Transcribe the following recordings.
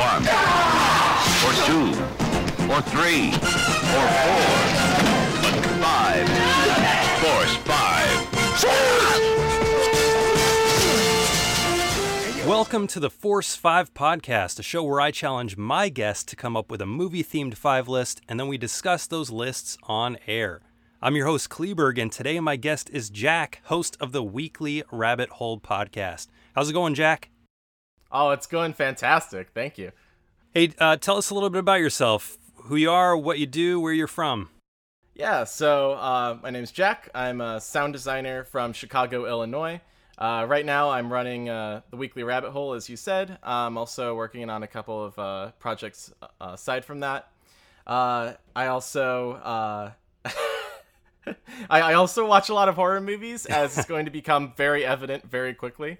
one, or two, or three, or four, but five. Force five. Welcome to the Force 5 podcast, a show where I challenge my guests to come up with a movie themed five list and then we discuss those lists on air. I'm your host, Kleberg, and today my guest is Jack, host of the weekly Rabbit Hole podcast. How's it going, Jack? Oh, it's going fantastic. Thank you. Hey, uh, tell us a little bit about yourself who you are, what you do, where you're from. Yeah, so uh, my name's Jack. I'm a sound designer from Chicago, Illinois. Uh, right now, I'm running uh, the Weekly Rabbit Hole, as you said. I'm also working on a couple of uh, projects uh, aside from that. Uh, I also uh, I, I, also watch a lot of horror movies, as is going to become very evident very quickly.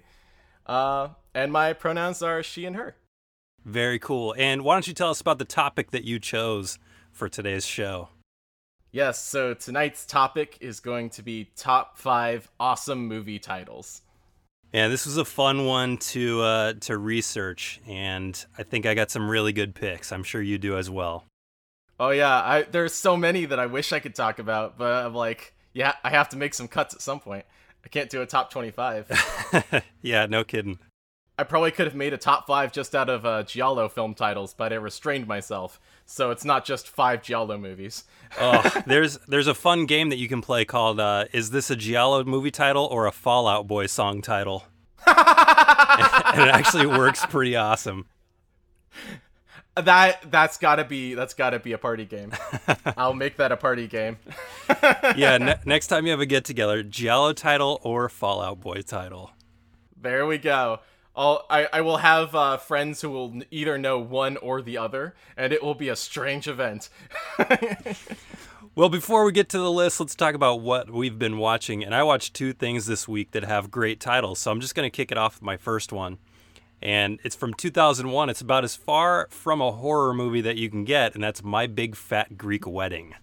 And my pronouns are she and her. Very cool. And why don't you tell us about the topic that you chose for today's show? Yes, so tonight's topic is going to be top five awesome movie titles. Yeah, this was a fun one to uh, to research, and I think I got some really good picks. I'm sure you do as well. Oh yeah, I there's so many that I wish I could talk about, but I'm like, yeah, I have to make some cuts at some point. I can't do a top 25. yeah, no kidding. I probably could have made a top five just out of uh, Giallo film titles, but I restrained myself, so it's not just five Giallo movies. oh, there's there's a fun game that you can play called uh, "Is this a Giallo movie title or a Fall Out Boy song title?" and it actually works pretty awesome. That that's gotta be that's gotta be a party game. I'll make that a party game. yeah, ne- next time you have a get together, Giallo title or Fall Out Boy title. There we go. I'll, I, I will have uh, friends who will either know one or the other, and it will be a strange event. well, before we get to the list, let's talk about what we've been watching. And I watched two things this week that have great titles, so I'm just going to kick it off with my first one. And it's from 2001. It's about as far from a horror movie that you can get, and that's My Big Fat Greek Wedding.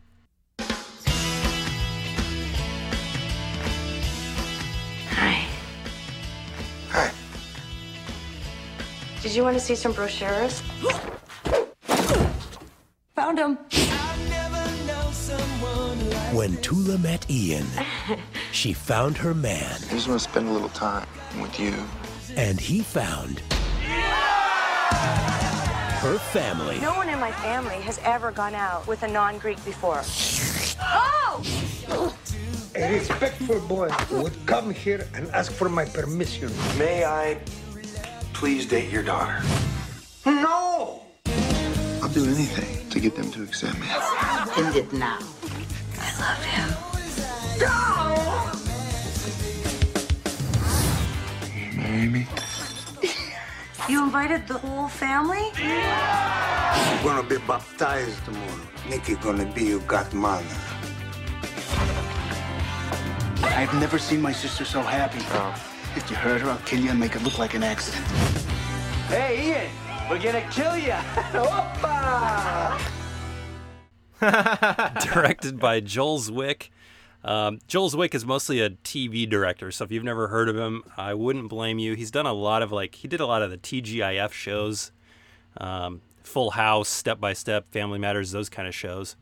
Did you want to see some brochures? Found them. When Tula met Ian, she found her man. I just want to spend a little time with you. And he found her family. No one in my family has ever gone out with a non-Greek before. Oh! A respectful boy would come here and ask for my permission. May I please date your daughter? No! I'll do anything to get them to accept me. End it now. I love you. You marry me? You invited the whole family? You're gonna be baptized tomorrow. Nikki gonna be your godmother. I've never seen my sister so happy. Oh. If you hurt her, I'll kill you and make it look like an accident. Hey, Ian, we're gonna kill you. Directed by Joel Zwick. Um, Joel Zwick is mostly a TV director, so if you've never heard of him, I wouldn't blame you. He's done a lot of like he did a lot of the TGIF shows, um, Full House, Step by Step, Family Matters, those kind of shows.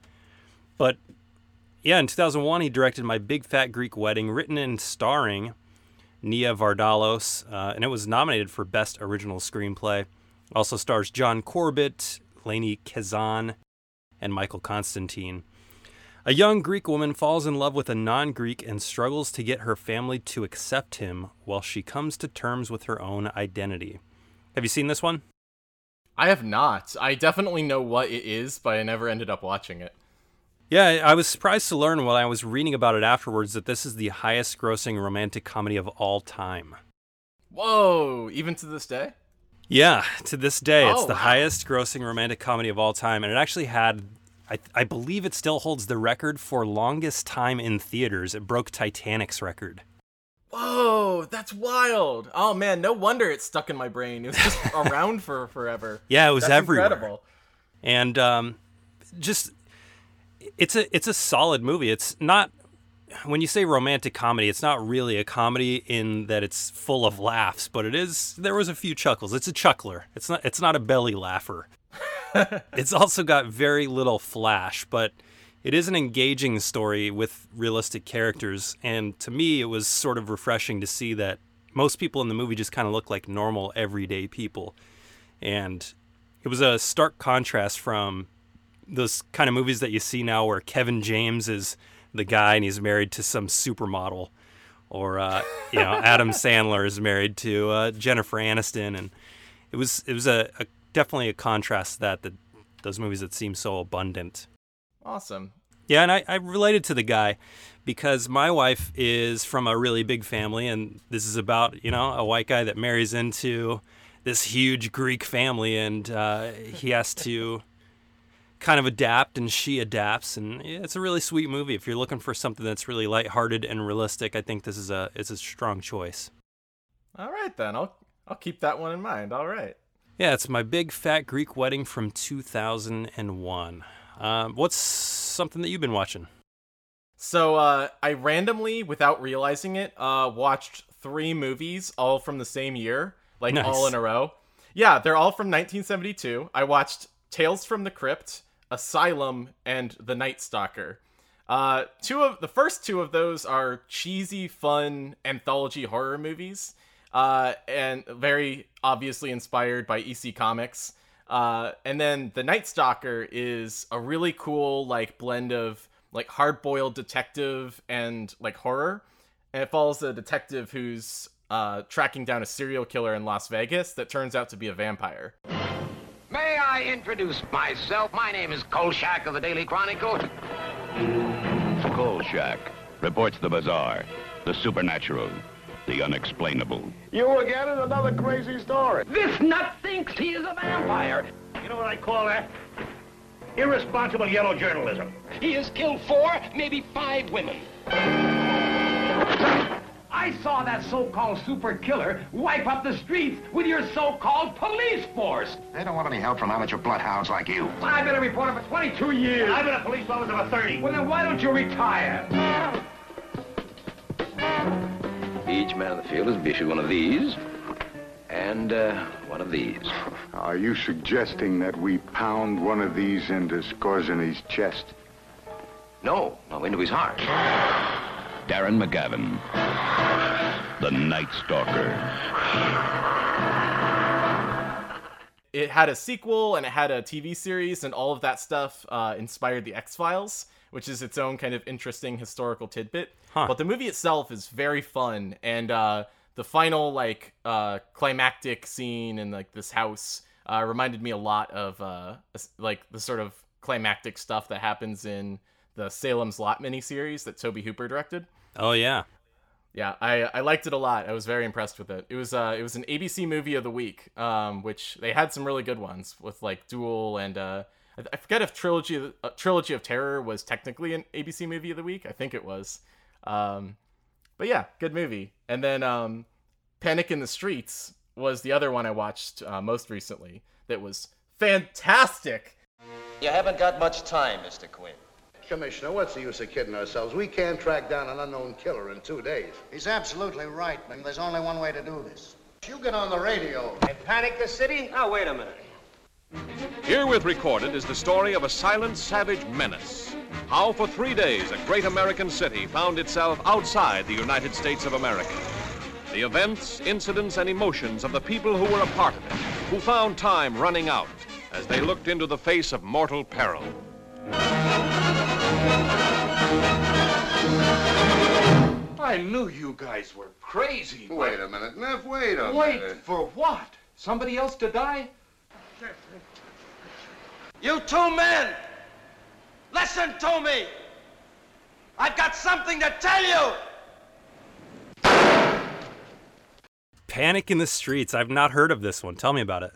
But yeah, in 2001, he directed My Big Fat Greek Wedding, written and starring Nia Vardalos, uh, and it was nominated for Best Original Screenplay. Also stars John Corbett, Lainie Kazan, and Michael Constantine. A young Greek woman falls in love with a non Greek and struggles to get her family to accept him while she comes to terms with her own identity. Have you seen this one? I have not. I definitely know what it is, but I never ended up watching it. Yeah, I was surprised to learn while I was reading about it afterwards that this is the highest grossing romantic comedy of all time. Whoa, even to this day? Yeah, to this day, oh, it's the wow. highest grossing romantic comedy of all time. And it actually had, I, I believe it still holds the record for longest time in theaters. It broke Titanic's record. Whoa, that's wild. Oh man, no wonder it's stuck in my brain. It was just around for forever. Yeah, it was that's everywhere. Incredible. And um, just it's a it's a solid movie. It's not when you say romantic comedy, it's not really a comedy in that it's full of laughs, but it is. There was a few chuckles. It's a chuckler. It's not. It's not a belly laugher. it's also got very little flash, but it is an engaging story with realistic characters. And to me, it was sort of refreshing to see that most people in the movie just kind of look like normal, everyday people. And it was a stark contrast from those kind of movies that you see now where Kevin James is the guy and he's married to some supermodel. Or uh, you know, Adam Sandler is married to uh, Jennifer Aniston, and it was it was a, a definitely a contrast to that that those movies that seem so abundant. Awesome. Yeah, and I, I related to the guy because my wife is from a really big family, and this is about you know a white guy that marries into this huge Greek family, and uh, he has to kind of adapt, and she adapts, and yeah, it's a really sweet movie. If you're looking for something that's really lighthearted and realistic, I think this is a it's a strong choice. All right then, I'll I'll keep that one in mind. All right. Yeah, it's my big fat Greek wedding from 2001. Um, what's something that you've been watching? So uh, I randomly, without realizing it, uh, watched three movies all from the same year, like Nice. all in a row. Yeah, they're all from 1972. I watched Tales from the Crypt, Asylum, and The Night Stalker. Uh, two of the first two of those are cheesy, fun anthology horror movies, uh, and very obviously inspired by EC Comics. Uh, and then The Night Stalker is a really cool like blend of like hard-boiled detective and like horror, and it follows a detective who's uh, tracking down a serial killer in Las Vegas that turns out to be a vampire. May I introduce myself? My name is Kolchak of the Daily Chronicle. Kolchak reports the bizarre, the supernatural, the unexplainable. You again in another crazy story. This nut thinks he is a vampire. You know what I call that? Irresponsible yellow journalism. He has killed four, maybe five women. I saw that so-called super killer wipe up the streets with your so-called police force. They don't want any help from amateur bloodhounds like you. I've been a reporter for 22 years. I've been a police officer for 30. Well, then why don't you retire? Each man in the field is issued one of these and uh, one of these. Are you suggesting that we pound one of these into Skorzeny's chest? No, no, into his heart. Darren McGavin, the Night Stalker. it had a sequel and it had a TV series, and all of that stuff uh, inspired the X Files, which is its own kind of interesting historical tidbit. Huh. But the movie itself is very fun, and uh, the final like uh, climactic scene in like this house uh, reminded me a lot of uh, like the sort of climactic stuff that happens in the Salem's Lot miniseries that Tobe Hooper directed. Oh yeah, Yeah, I, I liked it a lot. I was very impressed with it. It was uh it was an ABC movie of the week, um, which they had some really good ones with like Duel and uh I, I forget if Trilogy of, uh, Trilogy of Terror was technically an ABC movie of the week. I think it was. Um, but yeah, good movie. And then um, Panic in the Streets was the other one I watched uh, most recently. That was fantastic. You haven't got much time, Mr. Quinn. Commissioner, what's the use of kidding ourselves? We can't track down an unknown killer in two days. He's absolutely right, but there's only one way to do this. You get on the radio. And panic the city? Now, wait a minute. Herewith recorded is the story of a silent, savage menace. How, for three days, a great American city found itself outside the United States of America. The events, incidents, and emotions of the people who were a part of it, who found time running out as they looked into the face of mortal peril. I knew you guys were crazy. Wait a minute, Neff, wait a Wait, minute. for what? Somebody else to die? You two men! Listen to me! I've got something to tell you! Panic in the Streets. I've not heard of this one. Tell me about it.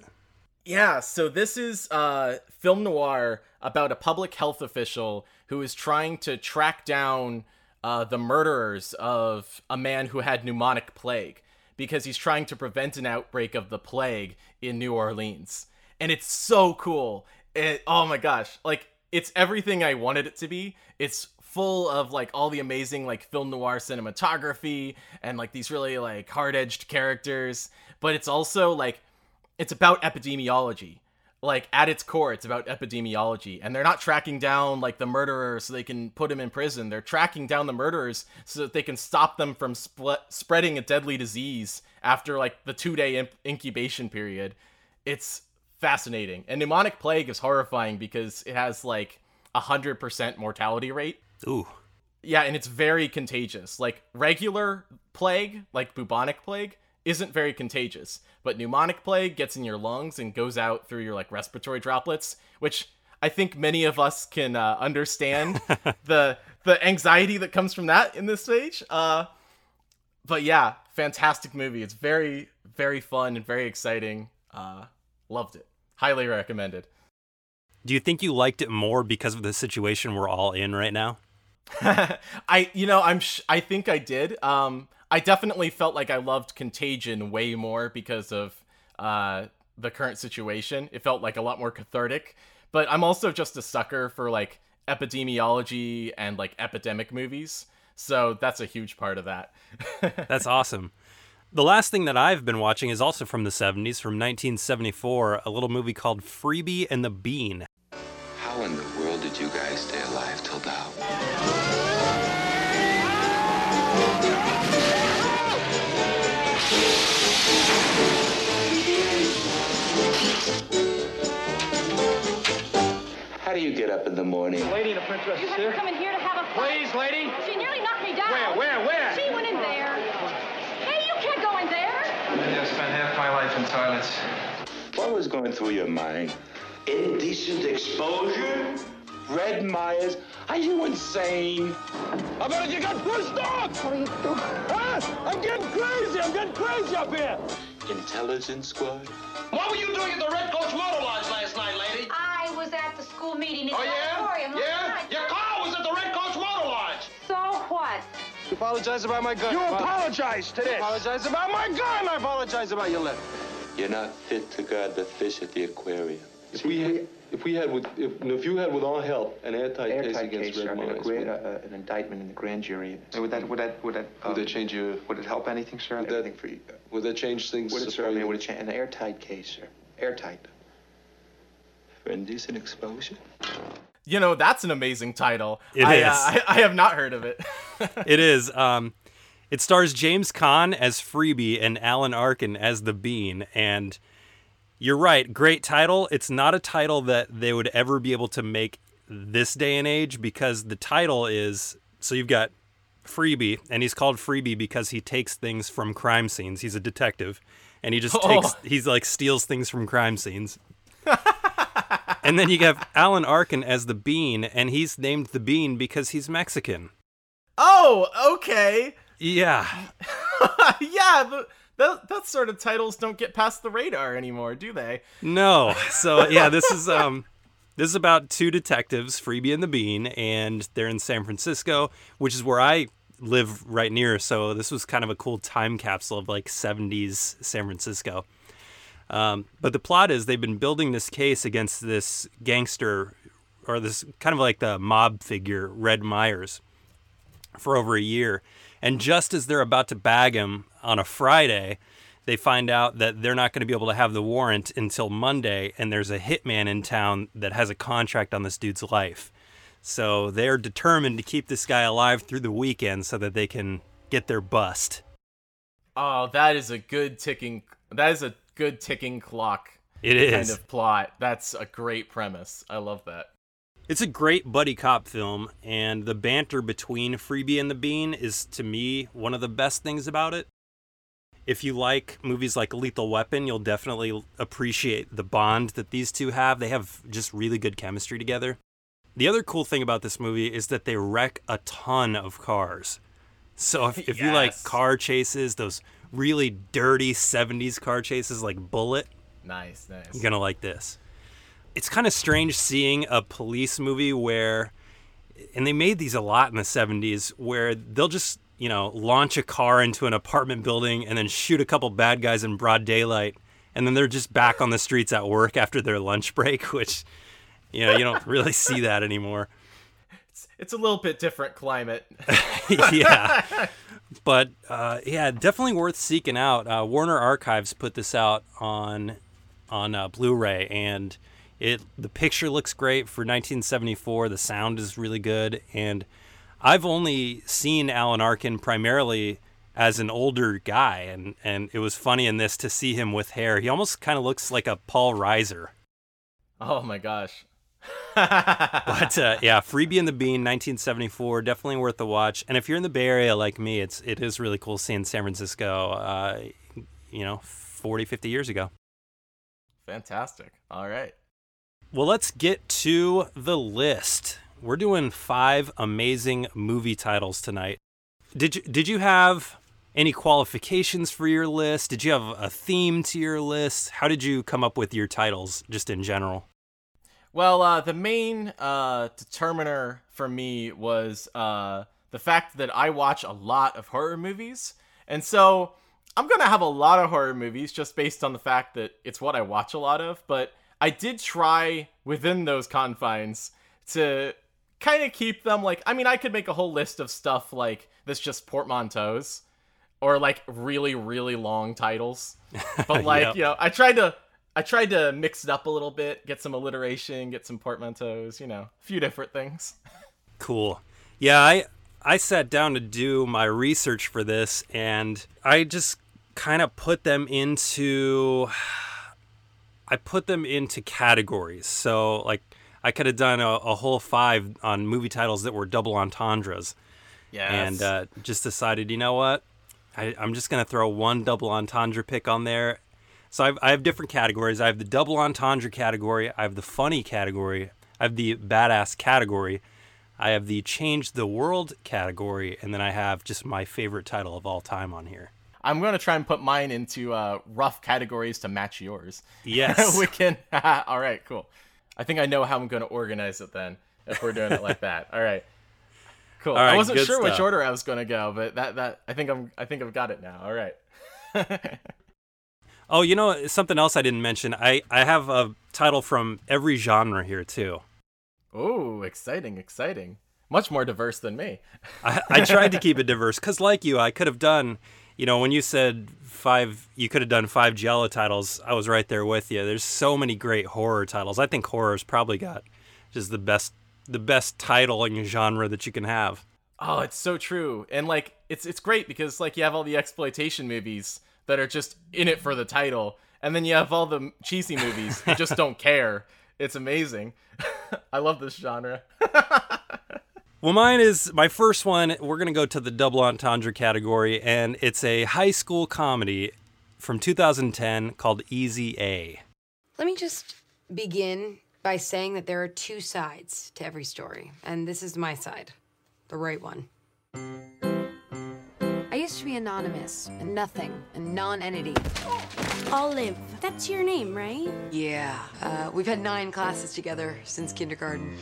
Yeah, so this is uh, film noir about a public health official who is trying to track down uh, the murderers of a man who had pneumonic plague because he's trying to prevent an outbreak of the plague in New Orleans. And it's so cool. It, oh my gosh. Like, it's everything I wanted it to be. It's full of like all the amazing like film noir cinematography and like these really like hard-edged characters, but it's also like it's about epidemiology. Like at its core, it's about epidemiology, and they're not tracking down like the murderer so they can put him in prison. They're tracking down the murderers so that they can stop them from spl- spreading a deadly disease after like the two-day imp- incubation period. It's fascinating, and pneumonic plague is horrifying because it has like a hundred percent mortality rate. Ooh. Yeah, and it's very contagious. Like regular plague, like bubonic plague, isn't very contagious, but pneumonic plague gets in your lungs and goes out through your like respiratory droplets, which I think many of us can uh, understand the the anxiety that comes from that in this stage. Uh, but yeah, fantastic movie. It's very very fun and very exciting. Uh, loved it. Highly recommended. Do you think you liked it more because of the situation we're all in right now? I you know I'm sh- I think I did. Um I definitely felt like I loved Contagion way more because of uh the current situation. It felt like a lot more cathartic. But I'm also just a sucker for like epidemiology and like epidemic movies. So that's a huge part of that. That's awesome. The last thing that I've been watching is also from the 70s, from 1974, a little movie called Freebie and the Bean. How in the world did you guys stay alive till now? How do you get up in the morning? Lady, the princess You is have to come in here to have a fight. Please, lady. She nearly knocked me down. Where, where, where? She went in there. Hey, you can't go in there. I just spent half my life in toilets. What was going through your mind? Indecent exposure? Red Myers? Are you insane? How about it? You got pushed off. What are you doing? Huh? I'm getting crazy. I'm getting crazy up here. Intelligence squad? What were you doing at the Red Coach Motor Lodge last night, lady? I was at the school meeting in Oh, the yeah? Yeah? Your car was at the Red Coach Motor Lodge. So what? You apologize about my gun. You apologize to this. Apologize about my gun. I apologize about your lip. You're not fit to guard the fish at the aquarium. If we had, if we had, with, if, if you had with all help an airtight, case against case, Red sir, and gra- uh, an indictment in the grand jury. Would that, would that, would that, would um, that change your? would it help anything, sir? Would Everything that, for you. would that change things? Would it, sir? I for mean, would it change an airtight case, sir? Airtight. For indecent exposure? You know, that's an amazing title. It I, is. Uh, I, I have not heard of it. it is. Um, it stars James Caan as Freebie and Alan Arkin as the Bean. And you're right, great title. It's not a title that they would ever be able to make this day and age because the title is so you've got Freebie, and he's called Freebie because he takes things from crime scenes. He's a detective, and he just takes Oh. he's like steals things from crime scenes. and then you have Alan Arkin as the Bean, and he's named the Bean because he's Mexican. oh, okay. Yeah. yeah, the, that, that sort of titles don't get past the radar anymore, do they? No. So yeah, this is um this is about two detectives, Freebie and the Bean, and they're in San Francisco, which is where I live right near. So this was kind of a cool time capsule of like 70s San Francisco. Um, but the plot is they've been building this case against this gangster or this kind of like the mob figure, Red Myers, for over a year. And just as they're about to bag him on a Friday, they find out that they're not going to be able to have the warrant until Monday, and there's a hitman in town that has a contract on this dude's life. So they're determined to keep this guy alive through the weekend so that they can get their bust. Oh, that is a good ticking. That is a good ticking clock. it is kind of plot. That's a great premise. I love that. It's a great buddy cop film, and the banter between Freebie and the Bean is, to me, one of the best things about it. If you like movies like Lethal Weapon, you'll definitely appreciate the bond that these two have. They have just really good chemistry together. The other cool thing about this movie is that they wreck a ton of cars. So if, if you like car chases, those really dirty 70s car chases like Bullitt, Nice, nice. you're going to like this. It's kind of strange seeing a police movie where, and they made these a lot in the 70s, where they'll just, you know, launch a car into an apartment building and then shoot a couple bad guys in broad daylight. And then they're just back on the streets at work after their lunch break, which, you know, you don't really see that anymore. it's a little bit different climate. yeah. But uh, yeah, definitely worth seeking out. Uh, Warner Archives put this out on on uh, Blu-ray, and it the picture looks great for 1974. The sound is really good, and I've only seen Alan Arkin primarily as an older guy, and and it was funny in this to see him with hair. He almost kind of looks like a Paul Reiser. Oh my gosh. but uh, yeah, Freebie and the Bean, 1974, definitely worth the watch. And if you're in the Bay Area like me, it's it is really cool seeing San Francisco. Uh, you know, 40, 50 years ago. Fantastic. All right. Well, let's get to the list. We're doing five amazing movie titles tonight. Did you did you have any qualifications for your list? Did you have a theme to your list? How did you come up with your titles just in general? Well, uh, the main uh, determiner for me was uh, the fact that I watch a lot of horror movies. And so I'm going to have a lot of horror movies just based on the fact that it's what I watch a lot of. But I did try within those confines to kind of keep them like, I mean, I could make a whole list of stuff like that's just portmanteaus or like really, really long titles. But like, Yep. you know, I tried to. I tried to mix it up a little bit, get some alliteration, get some portmanteaus, you know, a few different things. Cool. Yeah, I I sat down to do my research for this and I just kind of put them into I put them into categories. So like I could have done a, a whole five on movie titles that were double entendres. Yeah. And uh, just decided, you know what? I, I'm just gonna throw one double entendre pick on there. So I've, I have different categories. I have the double entendre category. I have the funny category. I have the badass category. I have the change the world category, and then I have just my favorite title of all time on here. I'm going to try and put mine into uh, rough categories to match yours. Yes. we can. All right, cool. I think I know how I'm going to organize it then if we're doing it like that. All right. Cool. All right, I wasn't sure which order I was going to go, but that that I think I'm I think I've got it now. All right. Oh, you know something else I didn't mention. I I have a title from every genre here too. Oh, exciting, exciting. Much more diverse than me. I, I tried to keep it diverse because, like you, I could have done. You know, when you said five, you could have done five Giallo titles. I was right there with you. There's so many great horror titles. I think horror's probably got just the best, the best titling genre that you can have. Oh, it's so true. And like it's it's great because like you have all the exploitation movies that are just in it for the title, and then you have all the cheesy movies that just don't care. It's amazing. I love this genre. Well, mine is my first one. We're going to go to the double entendre category, and it's a high school comedy from 2010 called Easy A. Let me just begin by saying that there are two sides to every story, and this is my side, the right one. I used to be anonymous, and nothing, a non entity. Olive. That's your name, right? Yeah, uh, we've had nine classes together since kindergarten.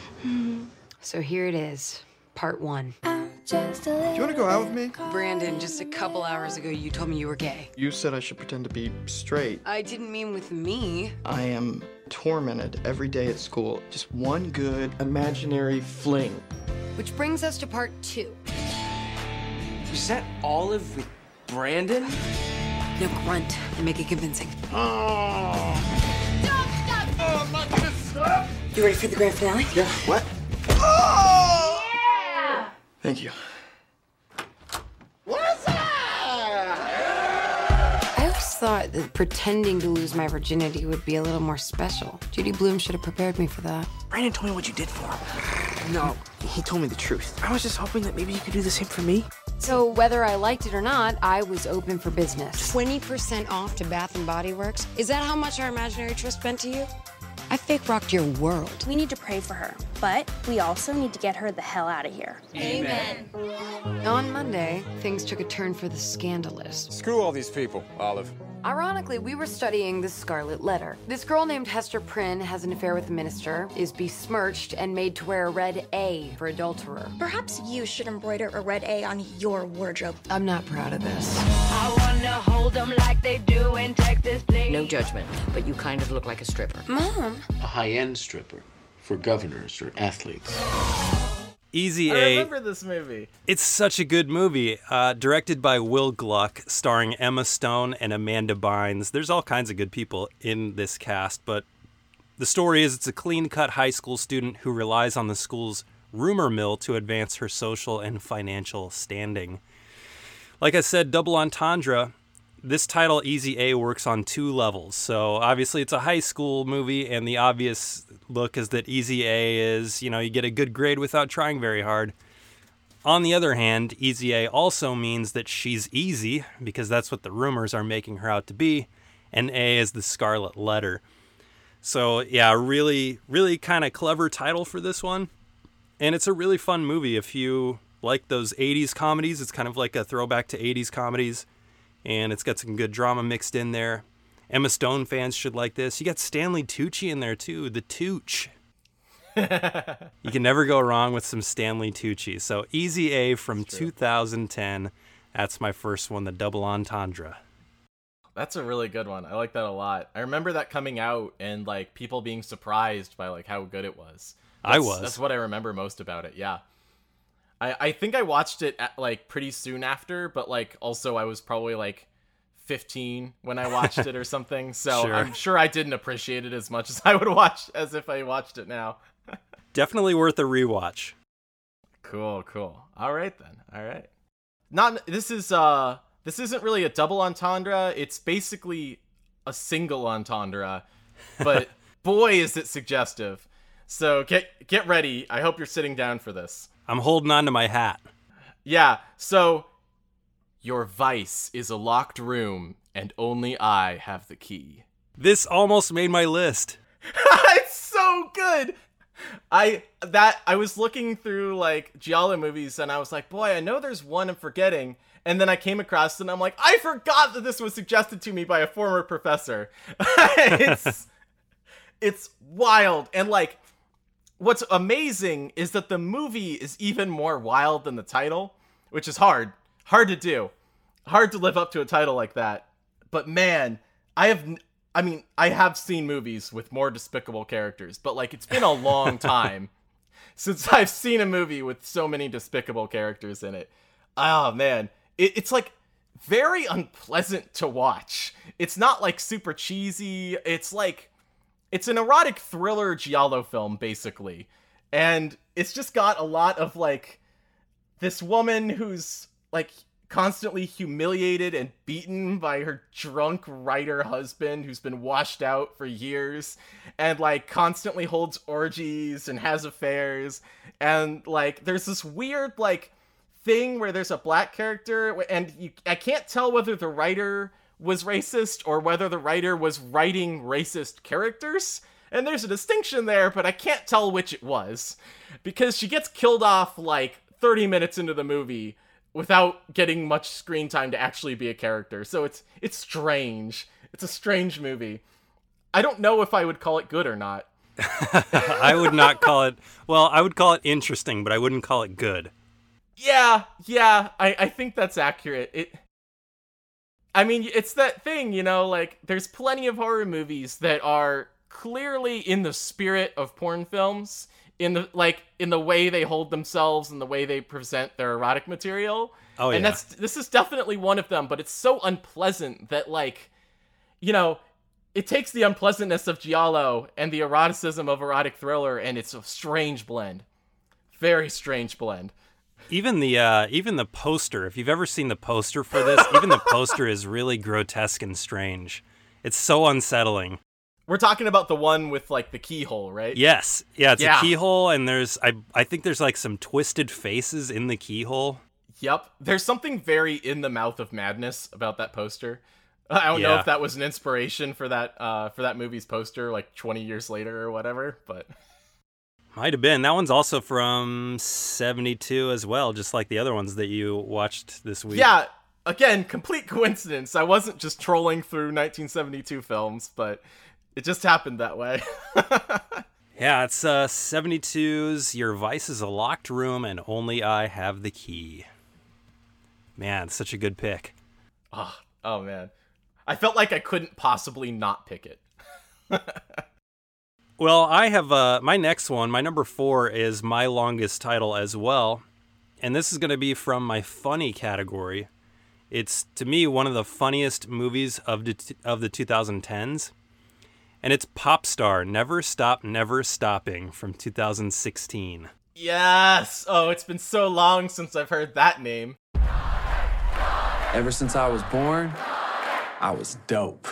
So here it is, part one. Do you want to go out with me? Brandon, just a couple hours ago, you told me you were gay. You said I should pretend to be straight. I didn't mean with me. I am tormented every day at school. Just one good imaginary fling. Which brings us to part two. Was that Olive with Brandon? No grunt and make it convincing. You ready for the grand finale? Yeah, what? Thank you. What's that? I always thought that pretending to lose my virginity would be a little more special. Judy Blume should have prepared me for that. Brandon told me what you did for him. No, he told me the truth. I was just hoping that maybe you could do the same for me. So whether I liked it or not, I was open for business. 20% off to Bath and Body Works. Is that how much our imaginary trust meant to you? I fake rocked your world. We need to pray for her, but we also need to get her the hell out of here. Amen. On Monday, things took a turn for the scandalous. Screw all these people, Olive. Ironically, we were studying the Scarlet Letter. This girl named Hester Prynne has an affair with the minister, is besmirched, and made to wear a red A for adulterer. Perhaps you should embroider a red A on your wardrobe. I'm not proud of this. I wanna hold them like they do in Texas, please. No judgment, but you kind of look like a stripper. Mom. A high end stripper for governors or athletes. Easy I A. remember this movie. It's such a good movie. Uh, directed by Will Gluck, starring Emma Stone and Amanda Bynes. There's all kinds of good people in this cast, but the story is it's a clean cut high school student who relies on the school's rumor mill to advance her social and financial standing. Like I said, double entendre. This title, Easy A, works on two levels. So obviously, it's a high school movie, and the obvious look is that Easy A is, you know, you get a good grade without trying very hard. On the other hand, Easy A also means that she's easy, because that's what the rumors are making her out to be, and A is the scarlet letter. So, yeah, really, really kind of clever title for this one. And it's a really fun movie if you like those 80s comedies. It's kind of like a throwback to 80s comedies and it's got some good drama mixed in there. Emma Stone fans should like this. You got Stanley Tucci in there too, the Tooch. you can never go wrong with some Stanley Tucci. So Easy A from 2010. That's my first one, the double entendre. That's a really good one. I like that a lot. I remember that coming out and like people being surprised by like how good it was. I was. That's what I remember most about it. Yeah. I I think I watched it at, like pretty soon after, but like also I was probably like 15 when I watched it or something. So Sure. I'm sure I didn't appreciate it as much as I would watch as if I watched it now. Definitely worth a rewatch. Cool, cool. All right then. All right. Not this is uh this isn't really a double entendre. It's basically a single entendre, but boy is it suggestive. So get get ready. I hope you're sitting down for this. I'm holding on to my hat. Yeah. So your vice is a locked room and only I have the key. This almost made my list. it's so good. I that I was looking through like Giallo movies and I was like, boy, I know there's one I'm forgetting. And then I came across it and I'm like, I forgot that this was suggested to me by a former professor. it's it's wild. And like what's amazing is that the movie is even more wild than the title, which is hard. Hard to do. Hard to live up to a title like that. But man, I have, I mean, I have seen movies with more despicable characters, but like it's been a long time since I've seen a movie with so many despicable characters in it. Oh man, it, it's like very unpleasant to watch. It's not like super cheesy. It's like it's an erotic thriller giallo film basically, and it's just got a lot of like this woman who's like constantly humiliated and beaten by her drunk writer husband who's been washed out for years and like constantly holds orgies and has affairs. And like there's this weird like thing where there's a black character and you I can't tell whether the writer was racist or whether the writer was writing racist characters and there's a distinction there but I can't tell which it was because she gets killed off like 30 minutes into the movie without getting much screen time to actually be a character. So it's it's strange. It's a strange movie. I don't know if I would call it good or not. I would not call it, well, I would call it interesting, but I wouldn't call it good. Yeah, yeah, I, I think that's accurate. It I mean, it's that thing, you know, like there's plenty of horror movies that are clearly in the spirit of porn films, in the like in the way they hold themselves and the way they present their erotic material. Oh, yeah. And that's this is definitely one of them, but it's so unpleasant that like you know, it takes the unpleasantness of giallo and the eroticism of erotic thriller and it's a strange blend. Very strange blend. Even the uh, even the poster, if you've ever seen the poster for this, even the poster is really grotesque and strange. It's so unsettling. We're talking about the one with like the keyhole, right? Yes, yeah, it's Yeah. a keyhole, and there's I I think there's like some twisted faces in the keyhole. Yep. There's something very in the mouth of madness about that poster. I don't know if that was an inspiration for that uh for that movie's poster like 20 years later or whatever, but Might have been. That one's also from '72 as well, just like the other ones that you watched this week. yeah, again, complete coincidence. I wasn't just trolling through 1972 films, but it just happened that way. Yeah, it's uh 72's Your Vice is a Locked Room and Only I Have the Key. Man, such a good pick. oh, oh man. I felt like I couldn't possibly not pick it. Well, I have uh, my next one. My number four is my longest title as well, and this is going to be from my funny category. It's to me one of the funniest movies of the of the 2010s, and it's Pop Star Never Stop Never Stopping from 2016. Yes. Oh, it's been so long since I've heard that name. Ever since I was born, I was dope.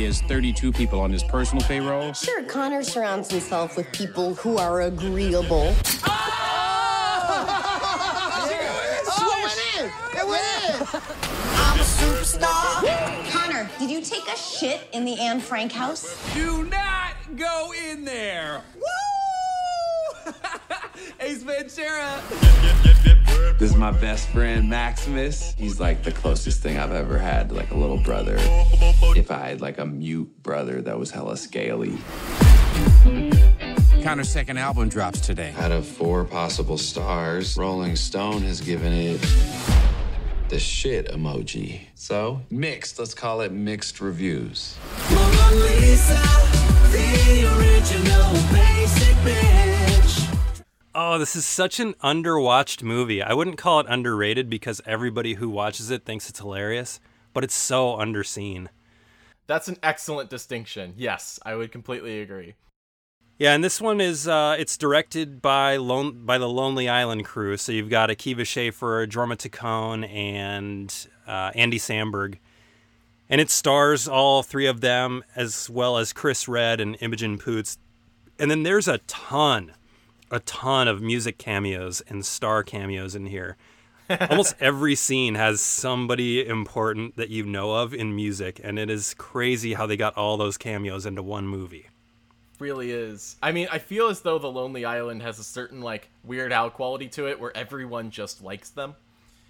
Conner currently has 32 people on his personal payroll. Sure, Conner surrounds himself with people who are agreeable. Oh! oh it went in! It went in! I'm a superstar. Conner, did you take a shit in the Anne Frank house? Do not go in there. Woo! Ace Ventura. This is my best friend Maximus. He's like the closest thing I've ever had to like a little brother. If I had like a mute brother that was hella scaly. Conner's second album drops today. Out of four possible stars, Rolling Stone has given it the shit emoji. So, mixed. Let's call it mixed reviews. Oh, this is such an underwatched movie. I wouldn't call it underrated because everybody who watches it thinks it's hilarious, but it's so underseen. That's an excellent distinction. Yes, I would completely agree. Yeah, and this one is uh, it's directed by Lone, by the Lonely Island crew. So you've got Akiva Schaffer, Jorma Taccone, and uh, Andy Samberg, and it stars all three of them as well as Chris Redd and Imogen Poots. And then there's a ton, a ton of music cameos and star cameos in here. Almost every scene has somebody important that you know of in music, and it is crazy how they got all those cameos into one movie really is. I mean, I feel as though The Lonely Island has a certain like Weird Al quality to it where everyone just likes them.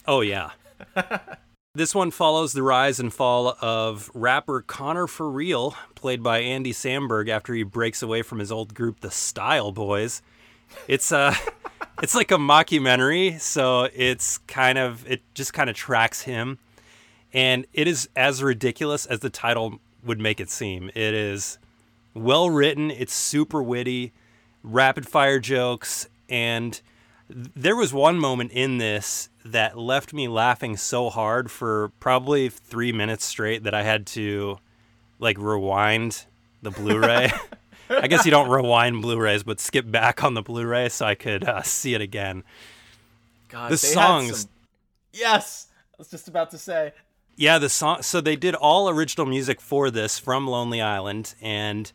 Oh yeah. this one follows the rise and fall of rapper Conner For Real, played by Andy Samberg after he breaks away from his old group the Style Boyz. It's uh it's like a mockumentary, so it's kind of it just kind of tracks him and it is as ridiculous as the title would make it seem. It is well written. It's super witty, rapid fire jokes, and there was one moment in this that left me laughing so hard for probably three minutes straight that I had to like rewind the Blu-ray. I guess you don't rewind Blu-rays, but skip back on the Blu-ray so I could uh, see it again. God, the songs. some- Yes, I was just about to say. Yeah, the song. So they did all original music for this from Lonely Island, and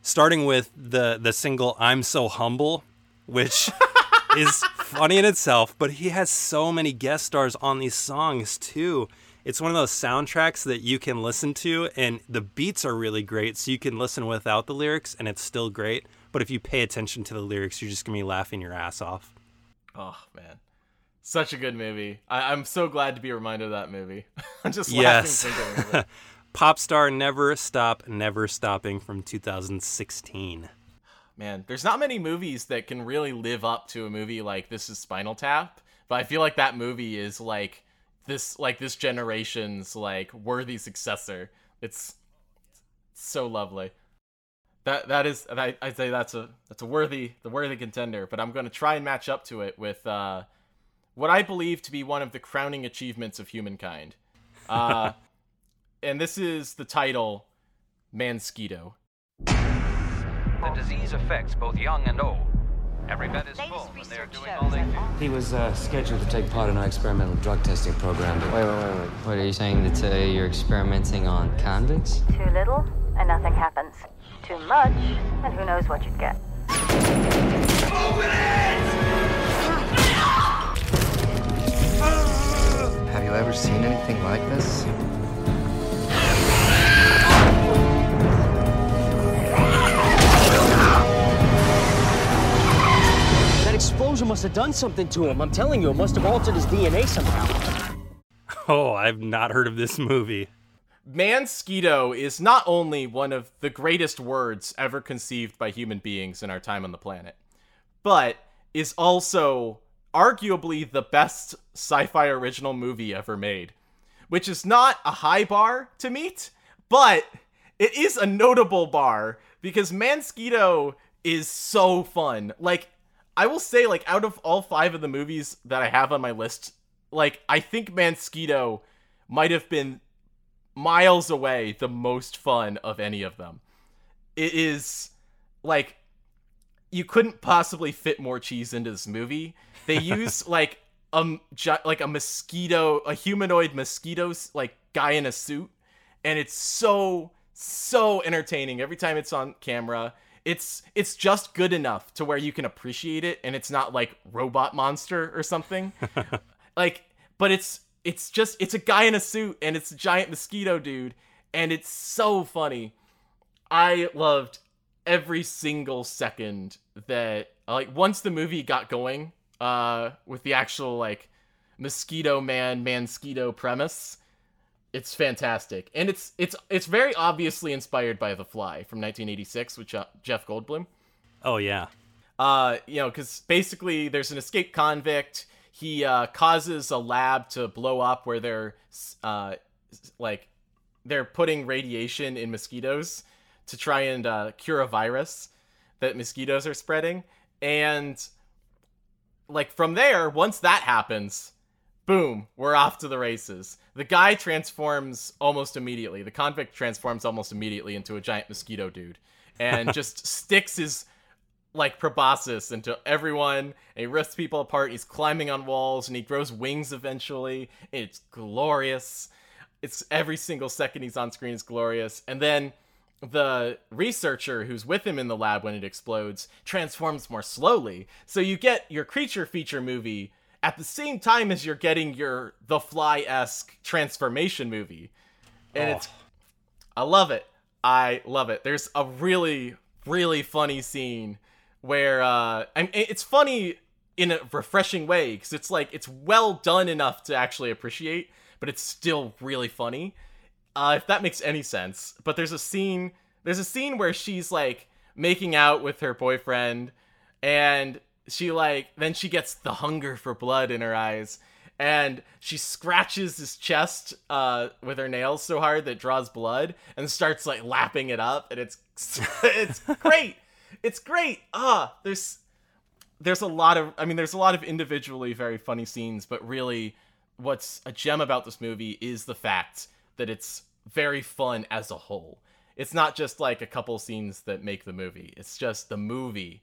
starting with the the single "I'm So Humble," which is funny in itself, but he has so many guest stars on these songs too. It's one of those soundtracks that you can listen to, and the beats are really great, so you can listen without the lyrics, and it's still great. But if you pay attention to the lyrics, you're just gonna be laughing your ass off. Oh man, such a good movie. I- I'm so glad to be reminded of that movie. I'm just yes. laughing thinking of it. Pop star never stop, never stopping from 2016. Man, there's not many movies that can really live up to a movie like This is Spinal Tap, but I feel like that movie is like this like this generation's like worthy successor. It's so lovely. That that is I I say that's a that's a worthy the worthy contender, but I'm going to try and match up to it with uh what I believe to be one of the crowning achievements of humankind. Uh and this is the title Mansquito. The disease affects both young and old. Every bed is full, and they're doing all they can. He was uh, scheduled to take part in our experimental drug testing program. But... Wait, wait, wait, wait. What are you saying that uh, you're experimenting on convicts? Too little, and nothing happens. Too much, and who knows what you'd get. Have you ever seen anything like this? That must have done something to him. I'm telling you, it must have altered his DNA somehow. Oh, I've not heard of this movie. Mansquito is not only one of the greatest words ever conceived by human beings in our time on the planet, but is also arguably the best sci-fi original movie ever made, which is not a high bar to meet, but it is a notable bar because Mansquito is so fun. Like I will say like out of all 5 of the movies that I have on my list, like I think Mansquito might have been miles away the most fun of any of them. It is like you couldn't possibly fit more cheese into this movie. They use like um like a mosquito, a humanoid mosquito like guy in a suit, and it's so so entertaining every time it's on camera. It's it's just good enough to where you can appreciate it, and it's not like robot monster or something. like, but it's it's just it's a guy in a suit, and it's a giant mosquito dude, and it's so funny. I loved every single second that like once the movie got going uh with the actual like mosquito man mansquito premise it's fantastic. And it's it's it's very obviously inspired by the fly from 1986 with jeff goldblum. Oh yeah. uh you know because basically there's an escaped convict. He uh causes a lab to blow up where they're uh like they're putting radiation in mosquitoes to try and uh, cure a virus that mosquitoes are spreading. And like from there once that happens boom we're off to the races. The guy transforms almost immediately. The convict transforms almost immediately into a giant mosquito dude and just sticks his like proboscis into everyone. And he rips people apart. He's climbing on walls and he grows wings eventually. It's glorious. It's every single second he's on screen is glorious. And then the researcher who's with him in the lab when it explodes transforms more slowly. So you get your creature feature movie at the same time as you're getting your the fly-esque transformation movie and Oh. it's i love it i love it there's a really really funny scene where uh I mean, it's funny in a refreshing way because it's like it's well done enough to actually appreciate but it's still really funny uh, if that makes any sense. But there's a scene. There's a scene where she's like making out with her boyfriend, and she like then she gets the hunger for blood in her eyes, and she scratches his chest uh, with her nails so hard that draws blood, and starts like lapping it up, and it's it's great. It's great. Ah, there's there's a lot of I mean there's a lot of individually very funny scenes, but really what's a gem about this movie is the fact that it's very fun as a whole. It's not just like a couple scenes that make the movie. It's just the movie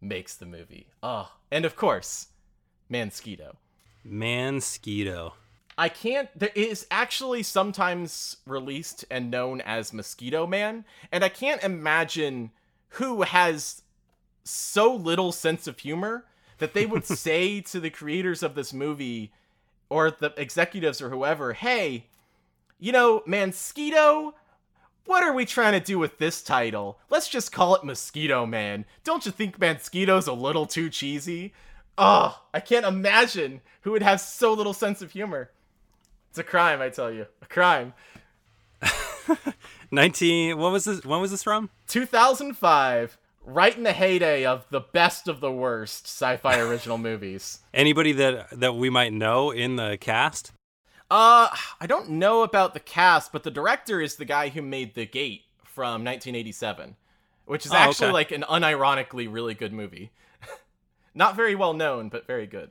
makes the movie. Oh, and of course, Mansquito. Mansquito. I can't. There is actually sometimes released and known as Mosquito Man, and I can't imagine who has so little sense of humor that they would say to the creators of this movie or the executives or whoever, "Hey, you know, Mansquito." What are we trying to do with this title? Let's just call it Mosquito Man. Don't you think Mansquito's a little too cheesy? Oh, I can't imagine who would have so little sense of humor. It's a crime, I tell you. A crime. 19 what was this when was this from 2005, right in the heyday of the best of the worst sci-fi original movies. anybody that that we might know in the cast Uh, I don't know about the cast, but the director is the guy who made The Gate from 1987, which is Oh, actually okay. like an unironically really good movie. Not very well known, but very good.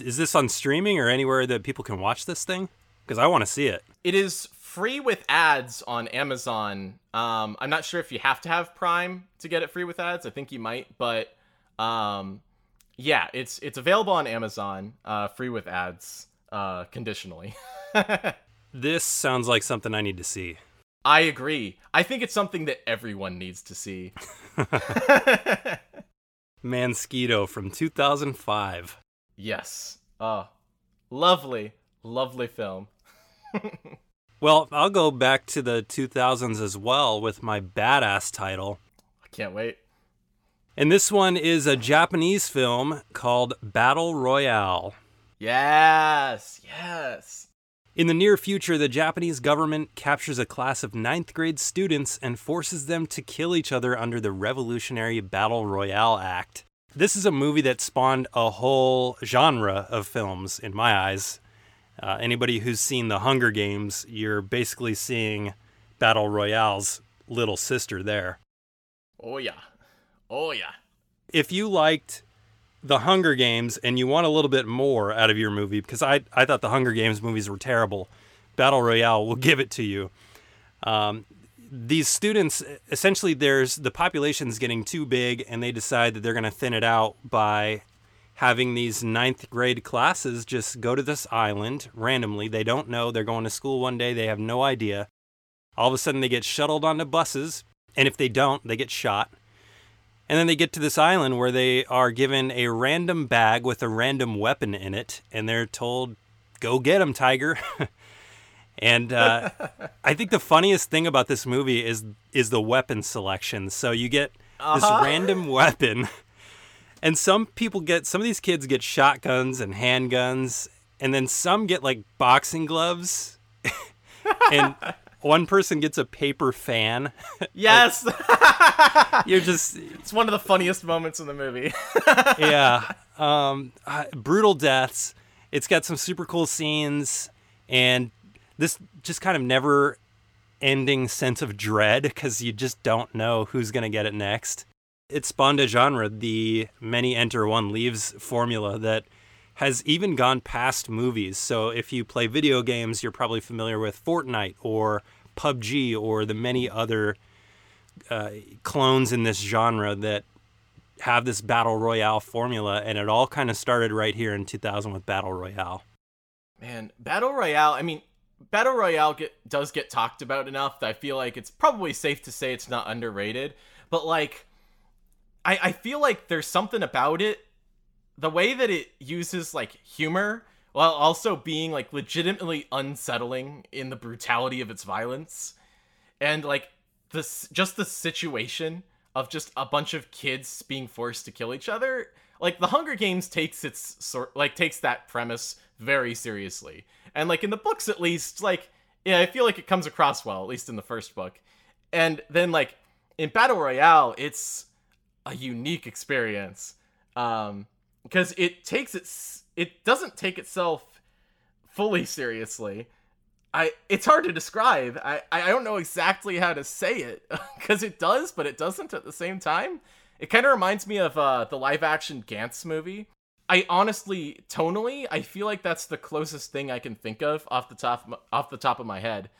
is this on streaming or anywhere that people can watch this thing because i want to see it It is free with ads on Amazon. Um, I'm not sure if you have to have Prime to get it free with ads. I think you might, but um, yeah, it's it's available on Amazon, uh, free with ads, uh, conditionally. this sounds like something i need to see I agree. I think it's something that everyone needs to see. Mansquito from 2005 Yes. Oh, lovely, lovely film. well i'll go back to the 2000s as well with my badass title I can't wait. and this one is a japanese film called battle royale Yes, yes. In the near future, the Japanese government captures a class of ninth grade students and forces them to kill each other under the Revolutionary Battle Royale Act. this is a movie that spawned a whole genre of films in my eyes. Uh, anybody who's seen The Hunger Games, you're basically seeing Battle Royale's little sister there. Oh yeah. Oh yeah. If you liked The Hunger Games and you want a little bit more out of your movie, because I, I thought The Hunger Games movies were terrible, Battle Royale will give it to you. Um, these students, essentially, there's the population's getting too big, and they decide that they're going to thin it out by having these ninth grade classes just go to this island randomly. They don't know. They're going to school one day. They have no idea. All of a sudden, they get shuttled onto buses, and if they don't, they get shot. And then they get to this island where they are given a random bag with a random weapon in it, and they're told, "Go get him, Tiger." and uh, I think the funniest thing about this movie is is the weapon selection. So you get this Uh-huh. random weapon, and some people get some of these kids get shotguns and handguns, and then some get like boxing gloves, and one person gets a paper fan. Yes. You're just it's one of the funniest moments in the movie. yeah. Um, uh, brutal deaths. It's got some super cool scenes, and this just kind of never ending sense of dread because you just don't know who's going to get it next. It spawned a genre, the many enter, one leaves formula that has even gone past movies. So if you play video games, you're probably familiar with Fortnite or PUBG or the many other uh, clones in this genre that have this battle royale formula, and it all kind of started right here in 2000 with battle royale. Man, Battle Royale, I mean, Battle Royale get, does get talked about enough that I feel like it's probably safe to say it's not underrated. But, like, I, I feel like there's something about it. The way that it uses, like, humor while also being, like, legitimately unsettling in the brutality of its violence. And, like, this just the situation of just a bunch of kids being forced to kill each other like the hunger games takes its sort like takes that premise very seriously. And like in the books at least like yeah i feel like it comes across well at least in the first book. And then like in battle royale it's a unique experience. Um because it takes its it doesn't take itself fully seriously I it's hard to describe. I I don't know exactly how to say it because it does, but it doesn't at the same time. It kind of reminds me of uh, the live action Gantz movie. I honestly, tonally, I feel like that's the closest thing I can think of off the top off the top of my head,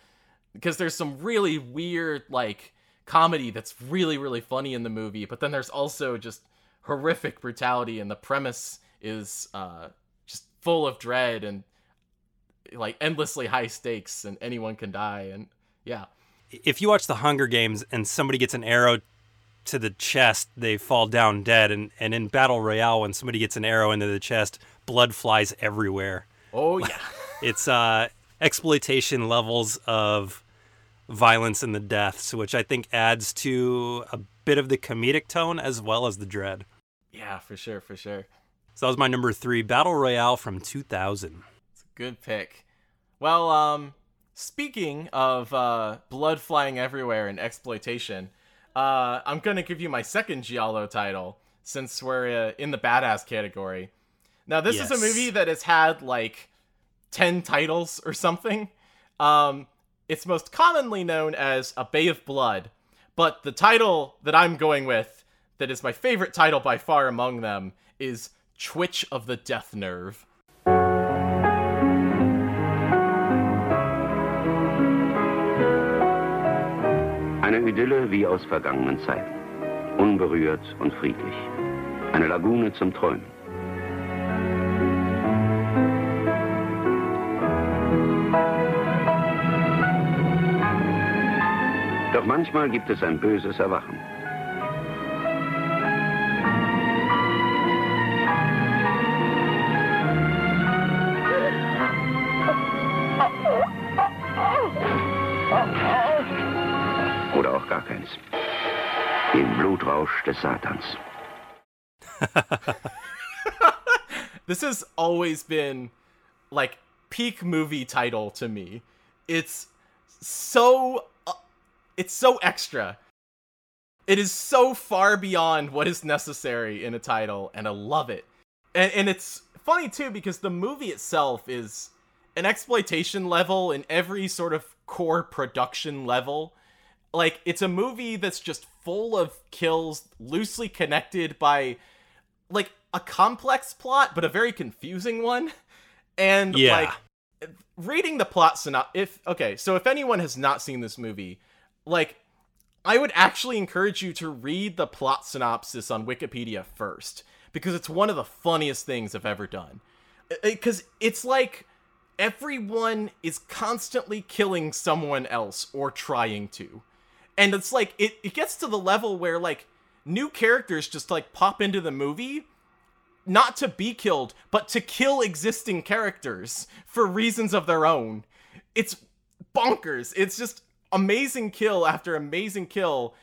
because there's some really weird like comedy that's really really funny in the movie, but then there's also just horrific brutality, and the premise is uh, just full of dread and like endlessly high stakes and anyone can die and yeah If you watch the Hunger Games and somebody gets an arrow to the chest, they fall down dead. And, and in Battle Royale, when somebody gets an arrow into the chest, blood flies everywhere. oh yeah It's uh, exploitation levels of violence and the deaths, which I think adds to a bit of the comedic tone as well as the dread. Yeah for sure for sure. So that was my number three, Battle Royale from 2000. it's a good pick. Well um speaking of uh blood flying everywhere and exploitation uh i'm gonna give you my second giallo title since we're uh, in the badass category. Now this is a movie that has had like 10 titles or something. Um it's most commonly known as a bay of blood but the title that i'm going with that is my favorite title by far among them is twitch of the death nerve Eine Idylle wie aus vergangenen Zeiten. Unberührt und friedlich. Eine Lagune zum Träumen. Doch manchmal gibt es ein böses Erwachen. Gar. Den Blutrausch des Satans. this has always been like peak movie title to me. It's so uh, it's so extra. It is so far beyond what is necessary in a title, and I love it. And, and it's funny too because the movie itself is an exploitation level in every sort of core production level. Like it's a movie that's just full of kills, loosely connected by like a complex plot, but a very confusing one. And Yeah. like reading the plot synopsis if okay so if anyone has not seen this movie like i would actually encourage you to read the plot synopsis on wikipedia first because it's one of the funniest things i've ever done because it's like everyone is constantly killing someone else or trying to and it's like it, it gets to the level where like new characters just like pop into the movie not to be killed, but to kill existing characters for reasons of their own. It's bonkers. It's just amazing kill after amazing kill.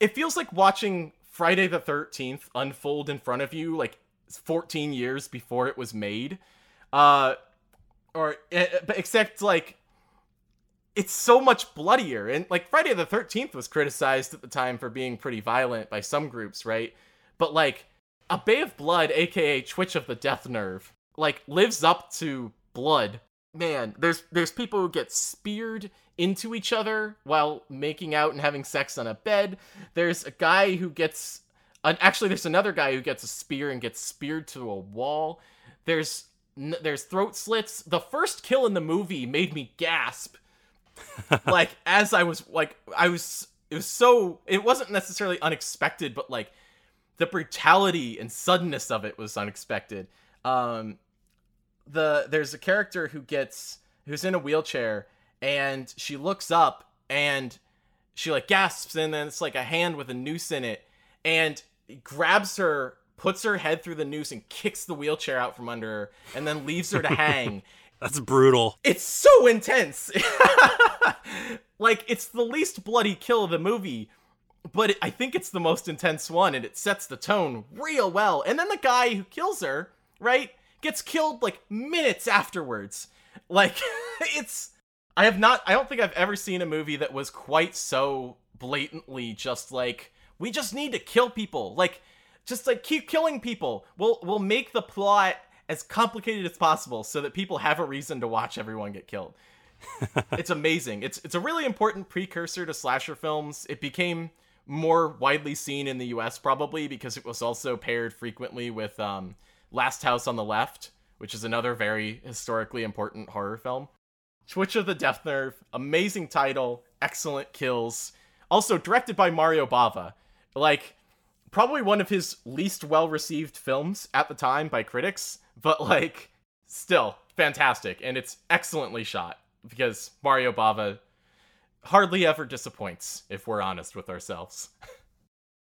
It feels like watching Friday the 13th unfold in front of you like 14 years before it was made. Uh or eh, except like it's so much bloodier and like Friday the 13th was criticized at the time for being pretty violent by some groups, right? But like a Bay of Blood, aka Twitch of the Death Nerve, like lives up to blood. Man, there's there's people who get speared into each other while making out and having sex on a bed. There's a guy who gets an, actually there's another guy who gets a spear and gets speared to a wall. There's there's throat slits. The first kill in the movie made me gasp. like as I was like I was it was so it wasn't necessarily unexpected, but like the brutality and suddenness of it was unexpected. Um, the there's a character who gets who's in a wheelchair and she looks up and she like gasps and then it's like a hand with a noose in it and grabs her puts her head through the noose and kicks the wheelchair out from under her and then leaves her to hang That's brutal. it's so intense. like it's the least bloody kill of the movie, but I think it's the most intense one, and it sets the tone real well. And then the guy who kills her, right, gets killed like minutes afterwards. Like it's I have not I don't think I've ever seen a movie that was quite so blatantly just like we just need to kill people. Like just like keep killing people. We'll we'll make the plot as complicated as possible so that people have a reason to watch everyone get killed. it's amazing. It's it's a really important precursor to slasher films. It became more widely seen in the US probably because it was also paired frequently with um, Last House on the Left, which is another very historically important horror film. Twitch of the Death Nerve, amazing title, excellent kills. Also directed by Mario Bava. Like probably one of his least well received films at the time by critics, but like still fantastic and it's excellently shot because Mario Bava hardly ever disappoints if we're honest with ourselves.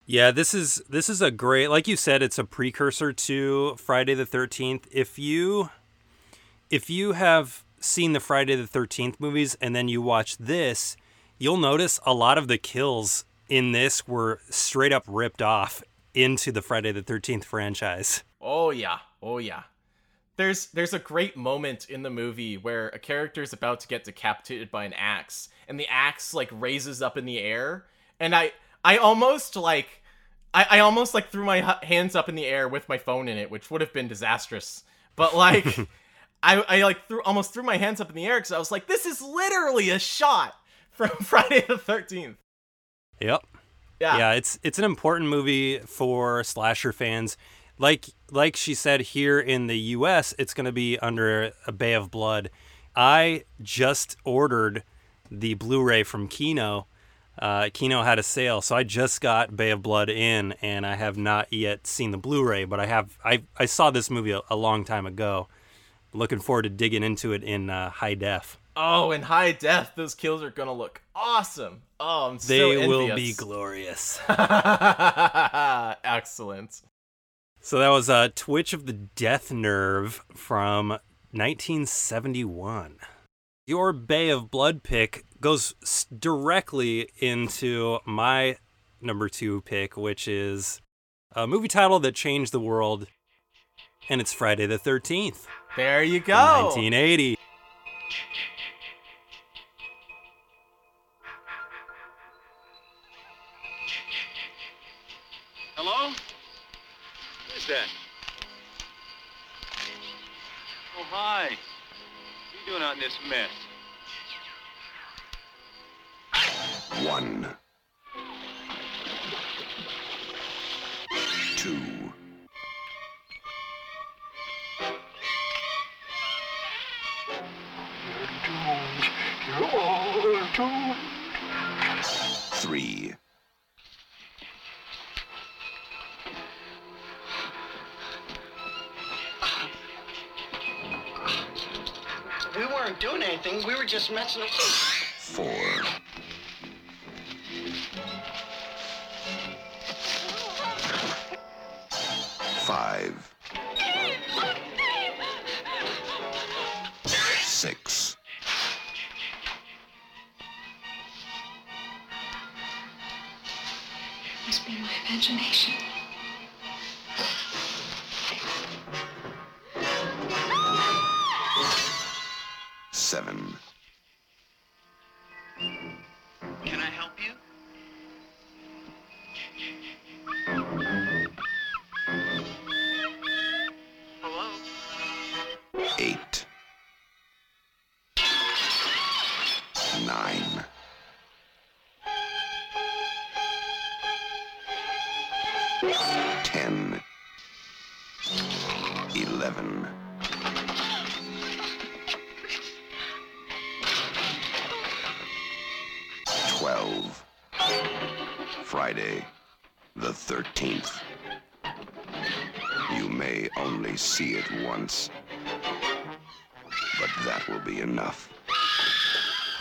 Yeah, this is this is a great like you said it's a precursor to Friday the 13th. If you if you have seen the Friday the 13th movies and then you watch this, you'll notice a lot of the kills in this were straight up ripped off into the Friday the 13th franchise. Oh yeah. Oh yeah. There's there's a great moment in the movie where a character is about to get decapitated by an axe and the axe like raises up in the air and I I almost like I, I almost like threw my hands up in the air with my phone in it, which would have been disastrous. But like I I like threw almost threw my hands up in the air cuz I was like this is literally a shot from Friday the 13th. Yep. Yeah. Yeah, it's it's an important movie for slasher fans. Like like she said here in the US, it's going to be under a Bay of Blood. I just ordered the Blu-ray from Kino. Uh, Kino had a sale, so I just got Bay of Blood in, and I have not yet seen the Blu-ray, but I have. I I saw this movie a, a long time ago. Looking forward to digging into it in uh, high def. Oh, in high def, those kills are gonna look awesome. Oh, I'm so They will be glorious. Excellent. So that was a Twitch of the Death Nerve from 1971. Your Bay of Blood pick goes directly into my number two pick, which is a movie title that changed the world, and it's Friday the 13th. There you go. 1980. Who's that? Oh, hi. What are you doing out in this mess? One. Two. You're doomed. You're all doomed. Anything. We were just messing up. Four. Five. Six. Must be my imagination.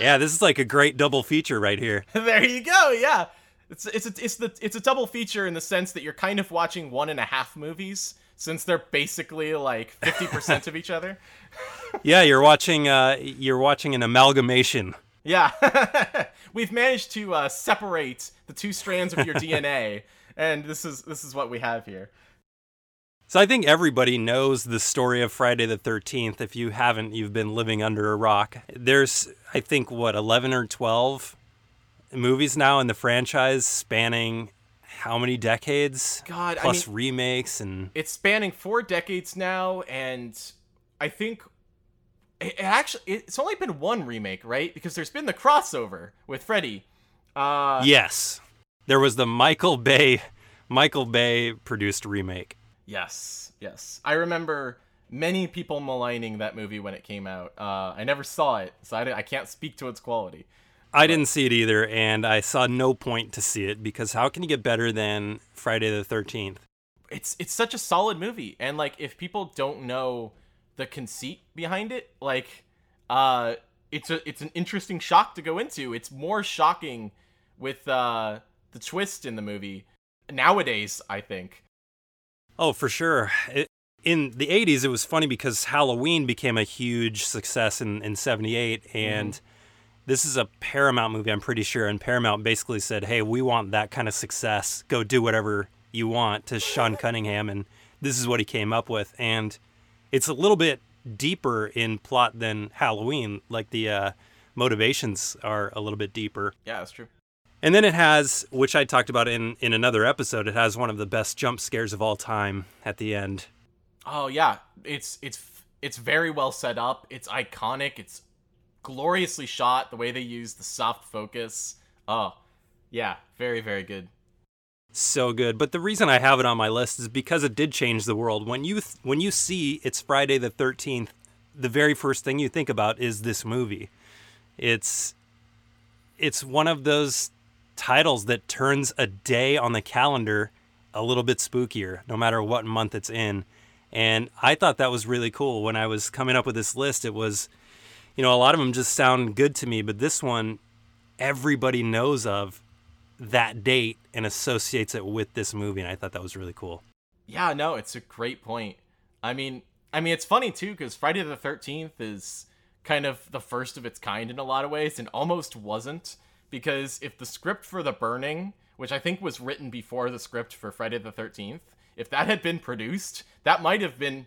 Yeah, this is like a great double feature right here. there you go. Yeah, it's it's a, it's the it's a double feature in the sense that you're kind of watching one and a half movies since they're basically like fifty percent of each other. Yeah, you're watching uh you're watching an amalgamation. Yeah, we've managed to uh, separate the two strands of your DNA, and this is this is what we have here. So I think everybody knows the story of Friday the 13th. If you haven't, you've been living under a rock. There's, I think, what, 11 or 12 movies now in the franchise spanning how many decades? God, I plus mean- remakes and It's spanning four decades now, and I think it it actually it's only been one remake, right? Because there's been the crossover with Freddy. Uh, yes, there was the Michael Bay, Michael Bay produced remake. Yes, yes. I remember many people maligning that movie when it came out. Uh, I never saw it, so I, I can't speak to its quality. I didn't see it either, and I saw no point to see it because how can you get better than Friday the 13th? It's it's such a solid movie, and like if people don't know the conceit behind it, like uh, it's a it's an interesting shock to go into. It's more shocking with uh the twist in the movie nowadays. I think. Oh, for sure. It, in the 80s, it was funny because Halloween became a huge success in, in 78. And this is a Paramount movie, I'm pretty sure. And Paramount basically said, hey, we want that kind of success. Go do whatever you want to Sean Cunningham. And this is what he came up with. And it's a little bit deeper in plot than Halloween. Like the uh, motivations are a little bit deeper. Yeah, that's true. And then it has, which I talked about in, in another episode, it has one of the best jump scares of all time at the end. Oh yeah, it's it's it's very well set up. It's iconic. It's gloriously shot. The way they use the soft focus. Oh, yeah, very very good. So good. But the reason I have it on my list is because it did change the world. When you th- when you see it's Friday the 13th, the very first thing you think about is this movie. It's it's one of those titles that turns a day on the calendar a little bit spookier no matter what month it's in. And I thought that was really cool when I was coming up with this list. It was you know, a lot of them just sound good to me, but this one everybody knows of that date and associates it with this movie and I thought that was really cool. Yeah, no, it's a great point. I mean, I mean, it's funny too because Friday the Thirteenth is kind of the first of its kind in a lot of ways, and almost wasn't because if the script for The Burning, which I think was written before the script for Friday the Thirteenth, if that had been produced, that might have been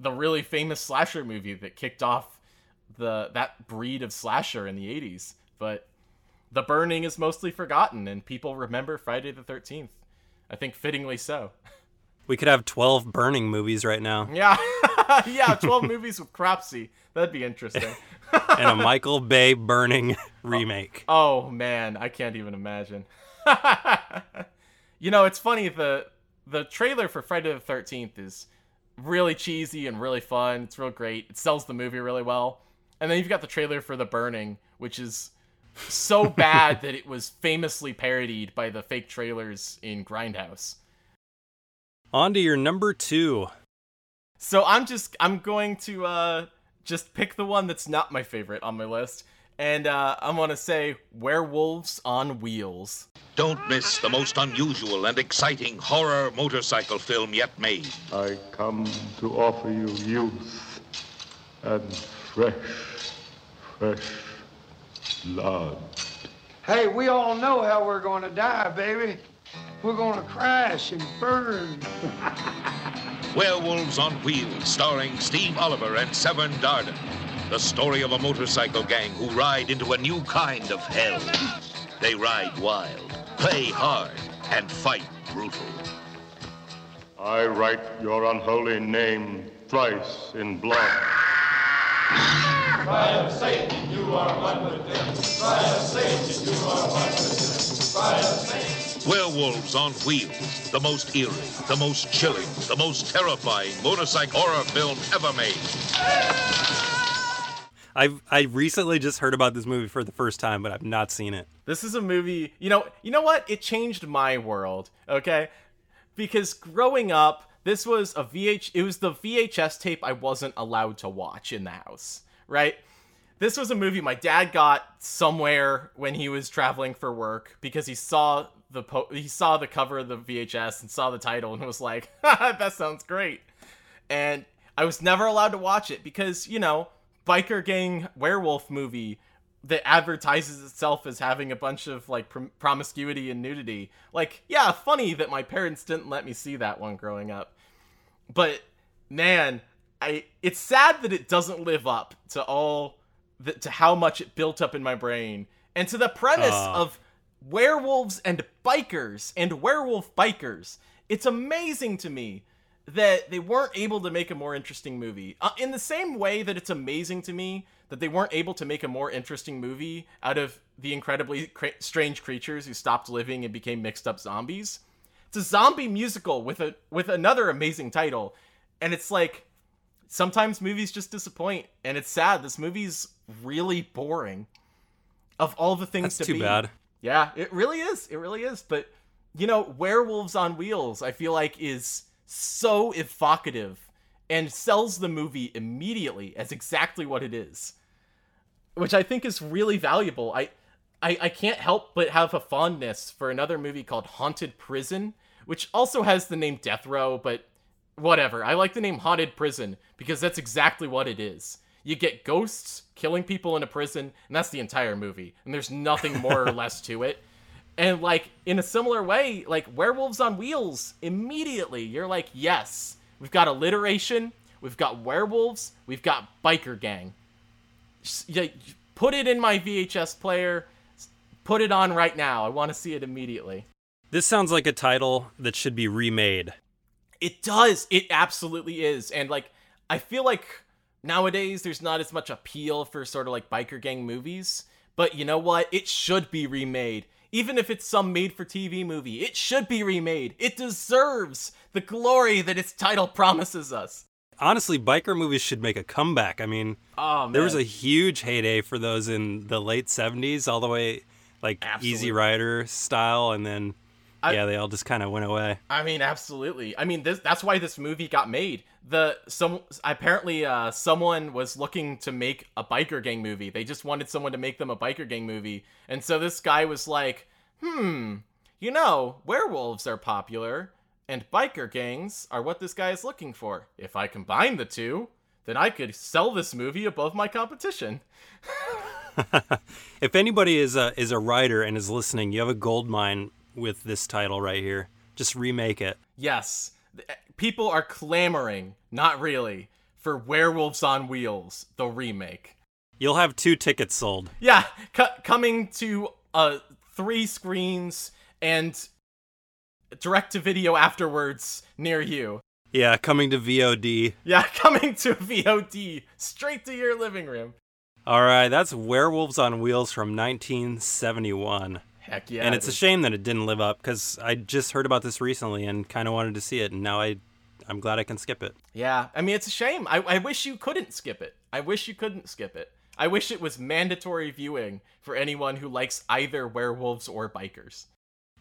the really famous slasher movie that kicked off the that breed of slasher in the '80s. But The Burning is mostly forgotten, and people remember Friday the Thirteenth. I think fittingly so. We could have 12 burning movies right now. Yeah, yeah, 12 movies with Cropsy. That'd be interesting. and a Michael Bay burning remake. Oh man, I can't even imagine. you know, it's funny the the trailer for Friday the 13th is really cheesy and really fun. It's real great. It sells the movie really well. And then you've got the trailer for The Burning, which is so bad that it was famously parodied by the fake trailers in Grindhouse. On to your number 2. So I'm just I'm going to uh just pick the one that's not my favorite on my list. And uh, I'm going to say Werewolves on Wheels. Don't miss the most unusual and exciting horror motorcycle film yet made. I come to offer you youth and fresh, fresh blood. Hey, we all know how we're going to die, baby. We're going to crash and burn. Werewolves on Wheels, starring Steve Oliver and Severn Darden. The story of a motorcycle gang who ride into a new kind of hell. They ride wild, play hard, and fight brutal. I write your unholy name thrice in blood. Cry of Satan, you are one with them. Cry of Satan, you are one with them. Cry of Satan. Werewolves on Wheels, the most eerie, the most chilling, the most terrifying motorcycle horror film ever made. I've I recently just heard about this movie for the first time, but I've not seen it. This is a movie, you know, you know what? It changed my world, okay? Because growing up, this was a VH it was the VHS tape I wasn't allowed to watch in the house, right? This was a movie my dad got somewhere when he was traveling for work because he saw the po- he saw the cover of the VHS and saw the title and was like, "That sounds great." And I was never allowed to watch it because, you know, biker gang werewolf movie that advertises itself as having a bunch of like prom- promiscuity and nudity. Like, yeah, funny that my parents didn't let me see that one growing up. But man, I it's sad that it doesn't live up to all the, to how much it built up in my brain and to the premise Aw. of werewolves and bikers and werewolf bikers. It's amazing to me that they weren't able to make a more interesting movie. Uh, in the same way that it's amazing to me that they weren't able to make a more interesting movie out of the incredibly cra- strange creatures who stopped living and became mixed up zombies. It's a zombie musical with a with another amazing title, and it's like sometimes movies just disappoint, and it's sad. This movie's really boring. Of all the things That's to too be, bad. Yeah, it really is. It really is. But you know, Werewolves on Wheels, I feel like is so evocative and sells the movie immediately as exactly what it is. Which I think is really valuable. I I, I can't help but have a fondness for another movie called Haunted Prison, which also has the name Death Row, but whatever. I like the name Haunted Prison because that's exactly what it is. You get ghosts killing people in a prison, and that's the entire movie. And there's nothing more or less to it. And like in a similar way, like werewolves on wheels, immediately you're like, yes, we've got alliteration, we've got werewolves, we've got biker gang. S- Yeah, put it in my VHS player, put it on right now. I want to see it immediately. This sounds like a title that should be remade. It does. It absolutely is. And like I feel like nowadays there's not as much appeal for sort of like biker gang movies, but you know what? It should be remade. Even if it's some made for TV movie, it should be remade. It deserves the glory that its title promises us. Honestly, biker movies should make a comeback. I mean, Oh, there was a huge heyday for those in the late 70s, all the way like Easy Rider style, and then, I- yeah, they all just kind of went away. I mean, absolutely. I mean, this that's why this movie got made. The some apparently uh, someone was looking to make a biker gang movie. They just wanted someone to make them a biker gang movie, and so this guy was like, "Hmm, you know, werewolves are popular, and biker gangs are what this guy is looking for. If I combine the two, then I could sell this movie above my competition." If anybody is a is a writer and is listening, you have a gold mine with this title right here. Just remake it. Yes, people are clamoring, not really, for Werewolves on Wheels, the remake. You'll have two tickets sold. Yeah, co- coming to uh three screens and direct to video afterwards near you. Yeah, coming to VOD. Yeah, coming to VOD straight to your living room. All right, that's Werewolves on Wheels from 1971. Heck yeah. and it it's a shame that it didn't live up because I just heard about this recently and kind of wanted to see it, and now I, I'm glad I can skip it. Yeah, I mean it's a shame. I, I wish you couldn't skip it. I wish you couldn't skip it. I wish it was mandatory viewing for anyone who likes either werewolves or bikers.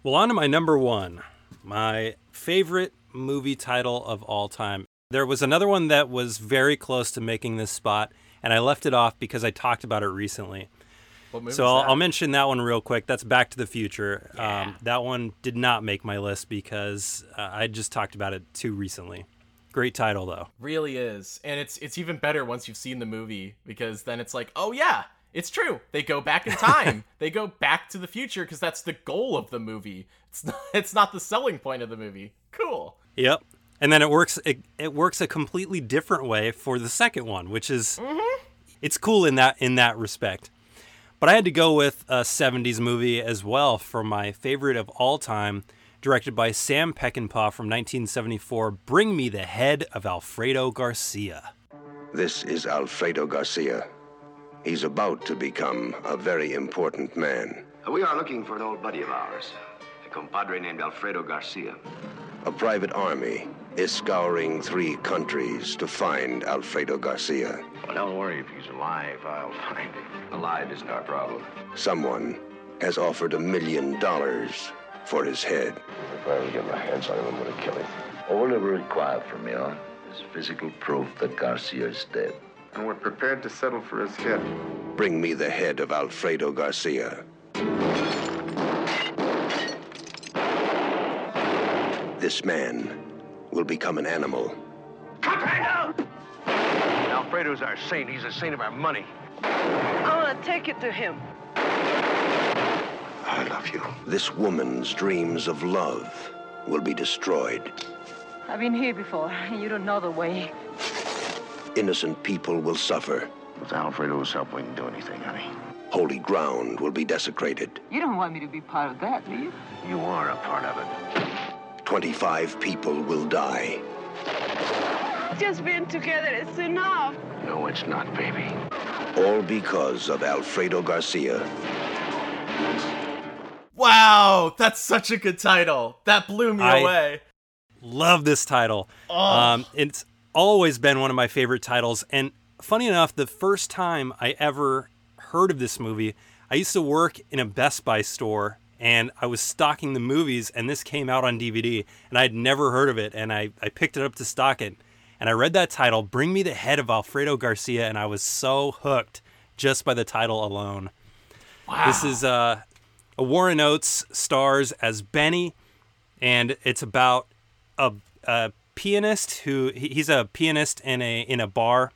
Well, on to my number one, my favorite movie title of all time. There was another one that was very close to making this spot, and I left it off because I talked about it recently. So I'll. I'll mention that one real quick. That's Back to the Future. Um, that one did not make my list because uh, I just talked about it too recently. Great title though. really is, and it's it's even better once you've seen the movie because then it's like, oh yeah, it's true. They go back in time. they go back to the future because that's the goal of the movie. It's not it's not the selling point of the movie. Cool. Yep. And then it works. It, it works a completely different way for the second one, which is it's cool in that in that respect. But I had to go with a '70s movie as well for my favorite of all time, directed by Sam Peckinpah from 1974. Bring me the head of Alfredo Garcia. This is Alfredo Garcia. He's about to become a very important man. We are looking for an old buddy of ours, a compadre named Alfredo Garcia. A private army is scouring three countries to find Alfredo Garcia. Well, don't worry, if he's alive, I'll find him. Alive isn't our problem. Someone has offered a million dollars for his head. If I ever get my hands on him, I'm gonna kill him. All they require from you is physical proof that Garcia is dead. And we're prepared to settle for his head. Bring me the head of Alfredo Garcia. This man will become an animal. Alfredo's our saint. He's a saint of our money. I want to take it to him. I love you. This woman's dreams of love will be destroyed. I've been here before. You don't know the way. Innocent people will suffer. With Alfredo's help, we can do anything, honey. Holy ground will be desecrated. You don't want me to be part of that, do you? You are a part of it. 25 people will die. Just being together is enough. No, it's not, baby. All because of Alfredo Garcia. Wow, that's such a good title. That blew me I- away. Love this title. Oh. Um, it's always been one of my favorite titles. And funny enough, the first time I ever heard of this movie, I used to work in a Best Buy store and I was stocking the movies, and this came out on DVD, and I had never heard of it. And I, I picked it up to stock it. And I read that title, Bring Me the Head of Alfredo Garcia, and I was so hooked just by the title alone. Wow. This is uh, a Warren Oates stars as Benny, and it's about a, a pianist who he's a pianist in a in a bar,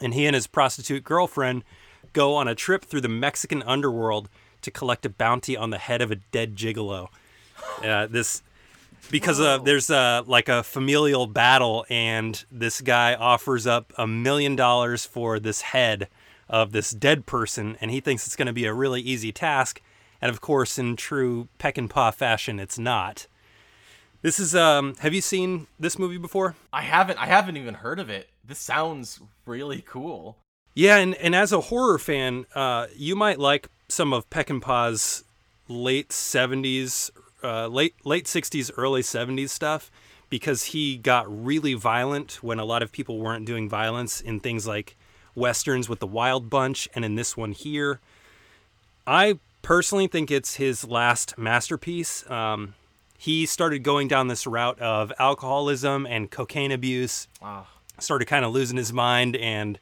and he and his prostitute girlfriend go on a trip through the Mexican underworld to collect a bounty on the head of a dead gigolo. Uh, this because uh, there's uh, like a familial battle, and this guy offers up a million dollars for this head of this dead person, and he thinks it's going to be a really easy task. And of course, in true Peckinpah fashion, it's not. This is um. Have you seen this movie before? I haven't I haven't even heard of it. This sounds really cool. Yeah, and, and as a horror fan, uh, you might like some of Peckinpah's late '70s, uh, late late '60s, early '70s stuff, because he got really violent when a lot of people weren't doing violence in things like westerns with the Wild Bunch, and in this one here. I personally think it's his last masterpiece. Um, he started going down this route of alcoholism and cocaine abuse. Ah. Started kind of losing his mind, and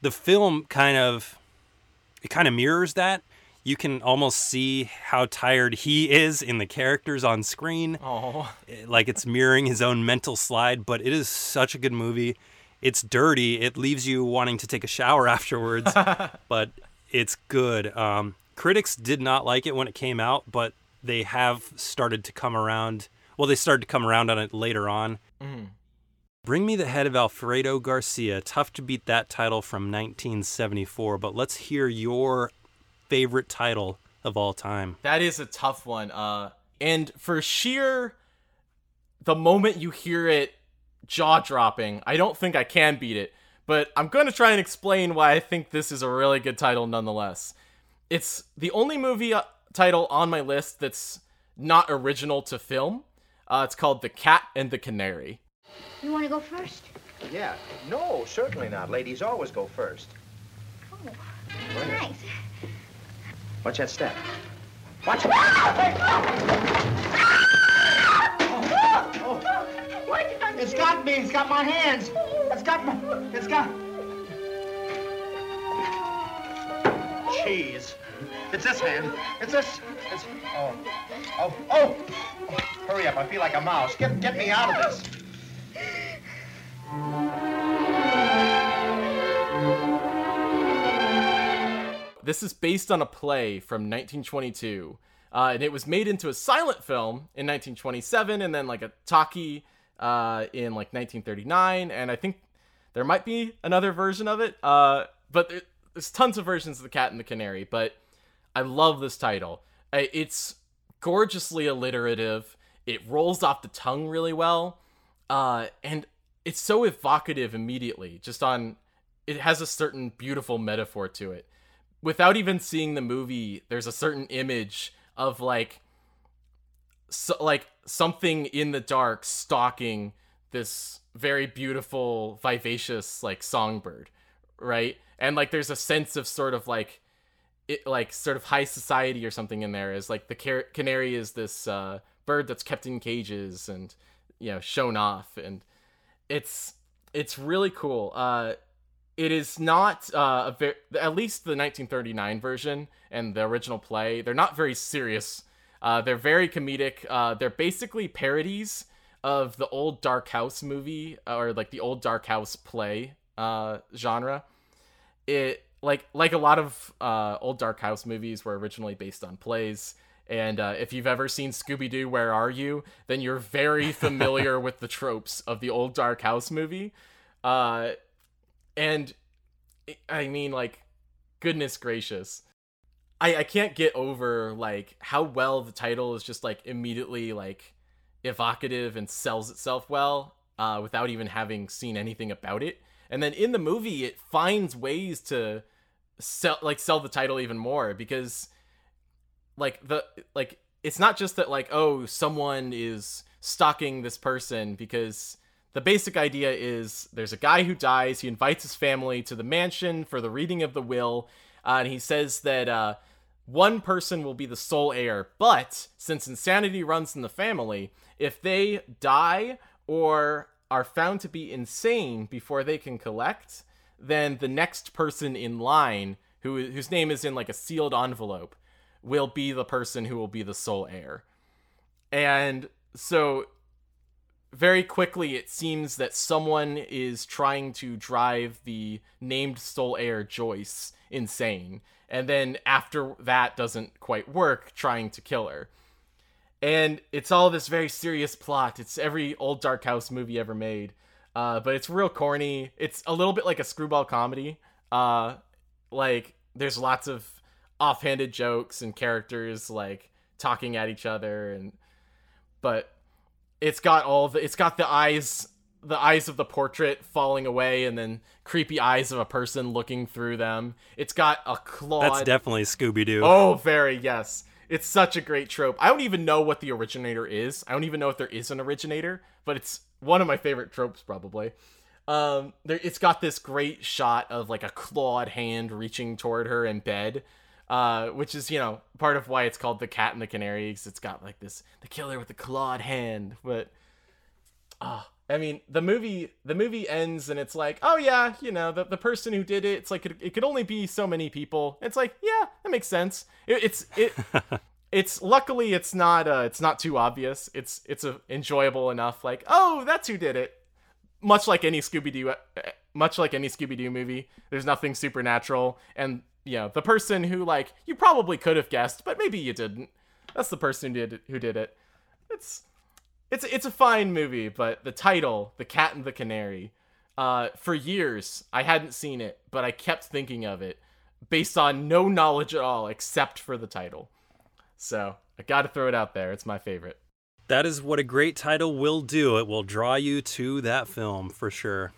the film kind of it kind of mirrors that. You can almost see how tired he is in the characters on screen. Oh. Like it's mirroring his own mental slide, but it is such a good movie. It's dirty. It leaves you wanting to take a shower afterwards, but it's good. Um, critics did not like it when it came out, but they have started to come around. Well, they started to come around on it later on. Mhm. Bring Me the Head of Alfredo Garcia. Tough to beat that title from 1974, but let's hear your favorite title of all time. That is a tough one. Uh, and for sheer the moment you hear it jaw dropping, I don't think I can beat it, but I'm going to try and explain why I think this is a really good title nonetheless. It's the only movie uh, title on my list that's not original to film. Uh, it's called The Cat and the Canary. You want to go first? Yeah. No, certainly not. Ladies always go first. Oh, nice. Watch that step. Watch it. Why'd you done It's got me. It's got my hands. It's got my. It's got. Jeez. It's this hand. It's this. It's. Oh. Oh. Oh. oh. Hurry up. I feel like a mouse. Get get me out of this. This is based on a play from 1922, uh, and it was made into a silent film in 1927, and then like a talkie uh, in like 1939, and I think there might be another version of it. Uh, but there, there's tons of versions of The Cat and the Canary. But I love this title. It's gorgeously alliterative. It rolls off the tongue really well, uh, and it's so evocative immediately. Just on, it has a certain beautiful metaphor to it without even seeing the movie, there's a certain image of like so, like something in the dark stalking this very beautiful vivacious like songbird right? And like there's a sense of sort of like it like sort of high society or something in there is like the car- canary is this uh bird that's kept in cages and you know shown off. And it's it's really cool. Uh it is not uh, a very, at least the 1939 version and the original play. They're not very serious. Uh, they're very comedic. Uh, they're basically parodies of the old Dark House movie or like the old Dark House play uh, genre. It like like a lot of uh, old Dark House movies were originally based on plays. And uh, if you've ever seen Scooby Doo, Where Are You? Then you're very familiar with the tropes of the old Dark House movie. Uh, and I mean, like, goodness gracious. I, I can't get over like how well the title is just like immediately like evocative and sells itself well uh, without even having seen anything about it. And then in the movie, it finds ways to sell like sell the title even more because like the like it's not just that like oh someone is stalking this person because the basic idea is there's a guy who dies. He invites his family to the mansion for the reading of the will, uh, and he says that uh, one person will be the sole heir. But since insanity runs in the family, if they die or are found to be insane before they can collect, then the next person in line, who whose name is in like a sealed envelope, will be the person who will be the sole heir. And so very quickly it seems that someone is trying to drive the named sole heir Joyce insane and then after that doesn't quite work trying to kill her. And it's all this very serious plot. It's every old dark house movie ever made. Uh, but it's real corny. It's a little bit like a screwball comedy. Uh, like there's lots of offhanded jokes and characters like talking at each other and but it's got all the it's got the eyes the eyes of the portrait falling away and then creepy eyes of a person looking through them. It's got a claw. That's definitely Scooby Doo. Oh, very yes. It's such a great trope. I don't even know what the originator is. I don't even know if there is an originator, but it's one of my favorite tropes probably. Um, there, it's got this great shot of like a clawed hand reaching toward her in bed, uh, which is you know part of why it's called the Cat and the Canary. 'cause it's got like this the killer with the clawed hand. But ah, I mean the movie the movie ends and it's like oh yeah you know the the person who did it it's like it, it could only be so many people. It's like yeah that makes sense. It, it's it. It's luckily it's not uh it's not too obvious. It's it's a enjoyable enough like oh that's who did it. Much like any Scooby Doo, much like any Scooby Doo movie, there's nothing supernatural, and you know the person who like you probably could have guessed, but maybe you didn't. That's the person who did who did it. It's it's it's a fine movie, but the title, The Cat and the Canary, uh, for years I hadn't seen it, but I kept thinking of it based on no knowledge at all except for the title. So I got to throw it out there. It's my favorite. That is what a great title will do. It will draw you to that film for sure.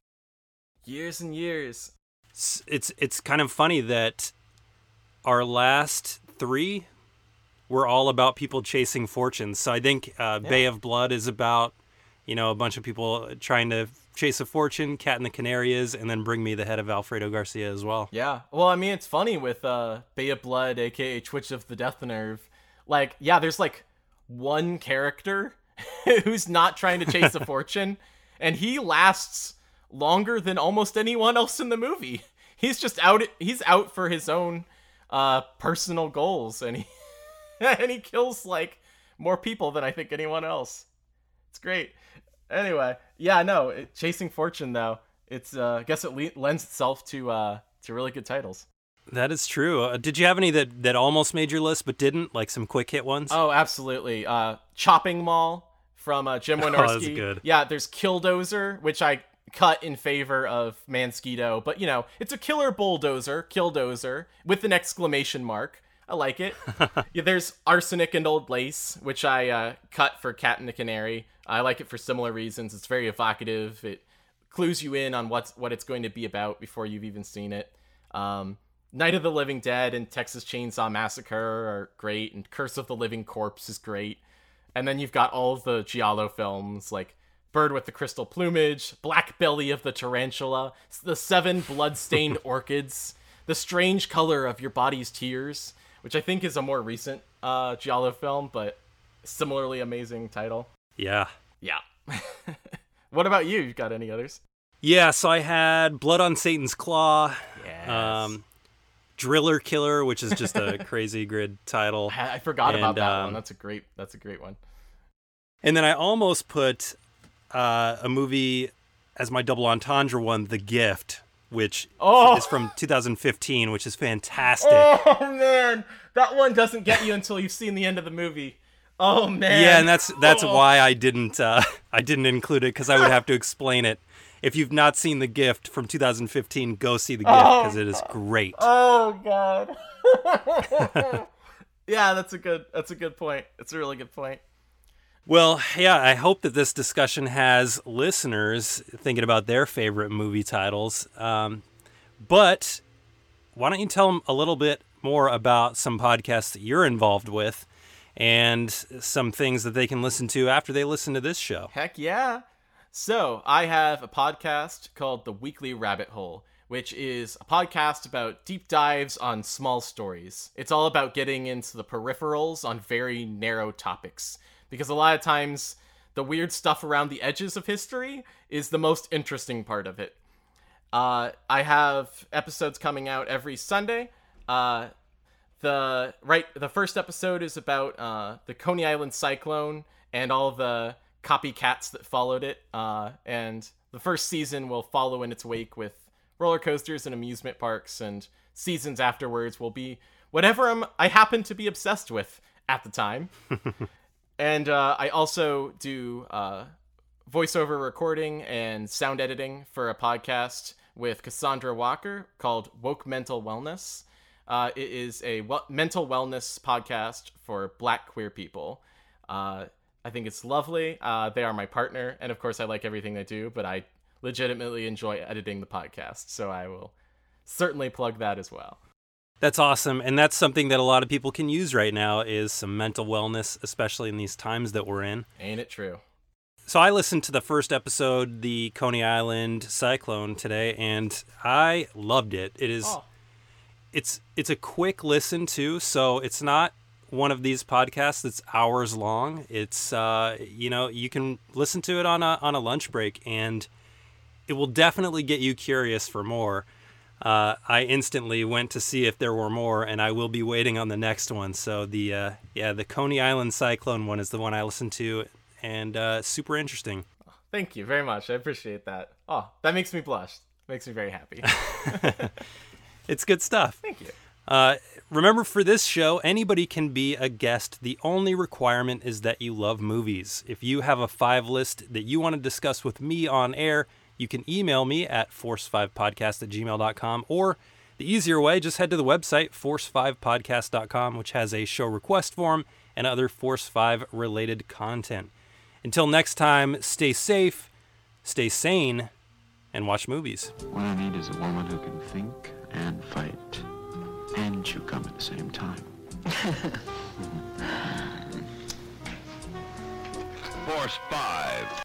Years and years. It's it's, it's kind of funny that our last three were all about people chasing fortunes. So I think uh, Bay of Blood is about you know a bunch of people trying to chase a fortune. Cat and the Canary is, and then Bring Me the Head of Alfredo Garcia as well. Yeah. Well, I mean, it's funny with uh, Bay of Blood, aka Twitch of the Death Nerve. Like, yeah, there's like one character who's not trying to chase a fortune, and he lasts longer than almost anyone else in the movie. He's just out. He's out for his own uh, personal goals, and he and he kills like more people than I think anyone else. It's great. Anyway, yeah, no, it, chasing fortune though. It's uh, I guess it le- lends itself to uh, to really good titles. That is true. Uh, did you have any that, that almost made your list but didn't? Like some quick hit ones? Oh, absolutely. Uh, Chopping Mall from uh, Jim Oh, Wynorski. that's good. Yeah, there's Killdozer, which I cut in favor of Mansquito, but you know, it's a killer bulldozer, Killdozer, with an exclamation mark. I like it. yeah, there's Arsenic and Old Lace, which I uh, cut for Cat and the Canary. I like it for similar reasons. It's very evocative. It clues you in on what's what it's going to be about before you've even seen it. Um, Night of the Living Dead and Texas Chainsaw Massacre are great, and Curse of the Living Corpse is great. And then you've got all of the Giallo films like Bird with the Crystal Plumage, Black Belly of the Tarantula, The Seven Bloodstained Orchids, The Strange Color of Your Body's Tears, which I think is a more recent uh, Giallo film, but similarly amazing title. Yeah. Yeah. what about you? You got any others? Yeah, so I had Blood on Satan's Claw. Um, Driller Killer, which is just a crazy grid title. I forgot about that um, one. That's a great. That's a great one. And then I almost put uh, a movie as my double entendre one, The Gift, which Oh. is from 2015, which is fantastic. Oh man, that one doesn't get you until you've seen the end of the movie. Oh man. Yeah, and that's that's Oh. why I didn't uh, I didn't include it because I would have to explain it. If you've not seen The Gift from 2015, go see The Gift Oh. because it is great. Oh god. yeah, that's a good. That's a good point. It's a really good point. Well, yeah, I hope that this discussion has listeners thinking about their favorite movie titles. Um, but why don't you tell them a little bit more about some podcasts that you're involved with and some things that they can listen to after they listen to this show? Heck yeah. So, I have a podcast called The Weekly Rabbit Hole, which is a podcast about deep dives on small stories. It's all about getting into the peripherals on very narrow topics. Because a lot of times, the weird stuff around the edges of history is the most interesting part of it. Uh, I have episodes coming out every Sunday. Uh, the right the first episode is about uh, the Coney Island cyclone and all the copycats that followed it. Uh, and the first season will follow in its wake with roller coasters and amusement parks, and seasons afterwards will be whatever I'm, I happen to be obsessed with at the time. and uh, I also do uh, voiceover recording and sound editing for a podcast with Cassandra Walker called Woke Mental Wellness. Uh, it is a mental wellness podcast for black queer people. Uh, I think it's lovely. Uh, they are my partner, and of course, I like everything they do, but I legitimately enjoy editing the podcast, so I will certainly plug that as well. That's awesome, and that's something that a lot of people can use right now is some mental wellness, especially in these times that we're in. Ain't it true? So I listened to the first episode, the Coney Island cyclone today, and I loved it. It is, Oh. it's it's a quick listen too, so it's not one of these podcasts that's hours long. It's uh, you know you can listen to it on a on a lunch break, and it will definitely get you curious for more. Uh, I instantly went to see if there were more, and I will be waiting on the next one. So the uh, yeah, the Coney Island cyclone one is the one I listened to, and uh, super interesting. Thank you very much. I appreciate that. Oh, that makes me blush. Makes me very happy. It's good stuff. Thank you. Uh, remember, for this show, anybody can be a guest. The only requirement is that you love movies. If you have a five list that you want to discuss with me on air, you can email me at force5podcast at gmail.com or The easier way, just head to the website, force5podcast.com, which has a show request form and other Force 5 related content. Until next time, stay safe, stay sane, and watch movies. What I need is a woman who can think and fight and chew gum at the same time. Force 5.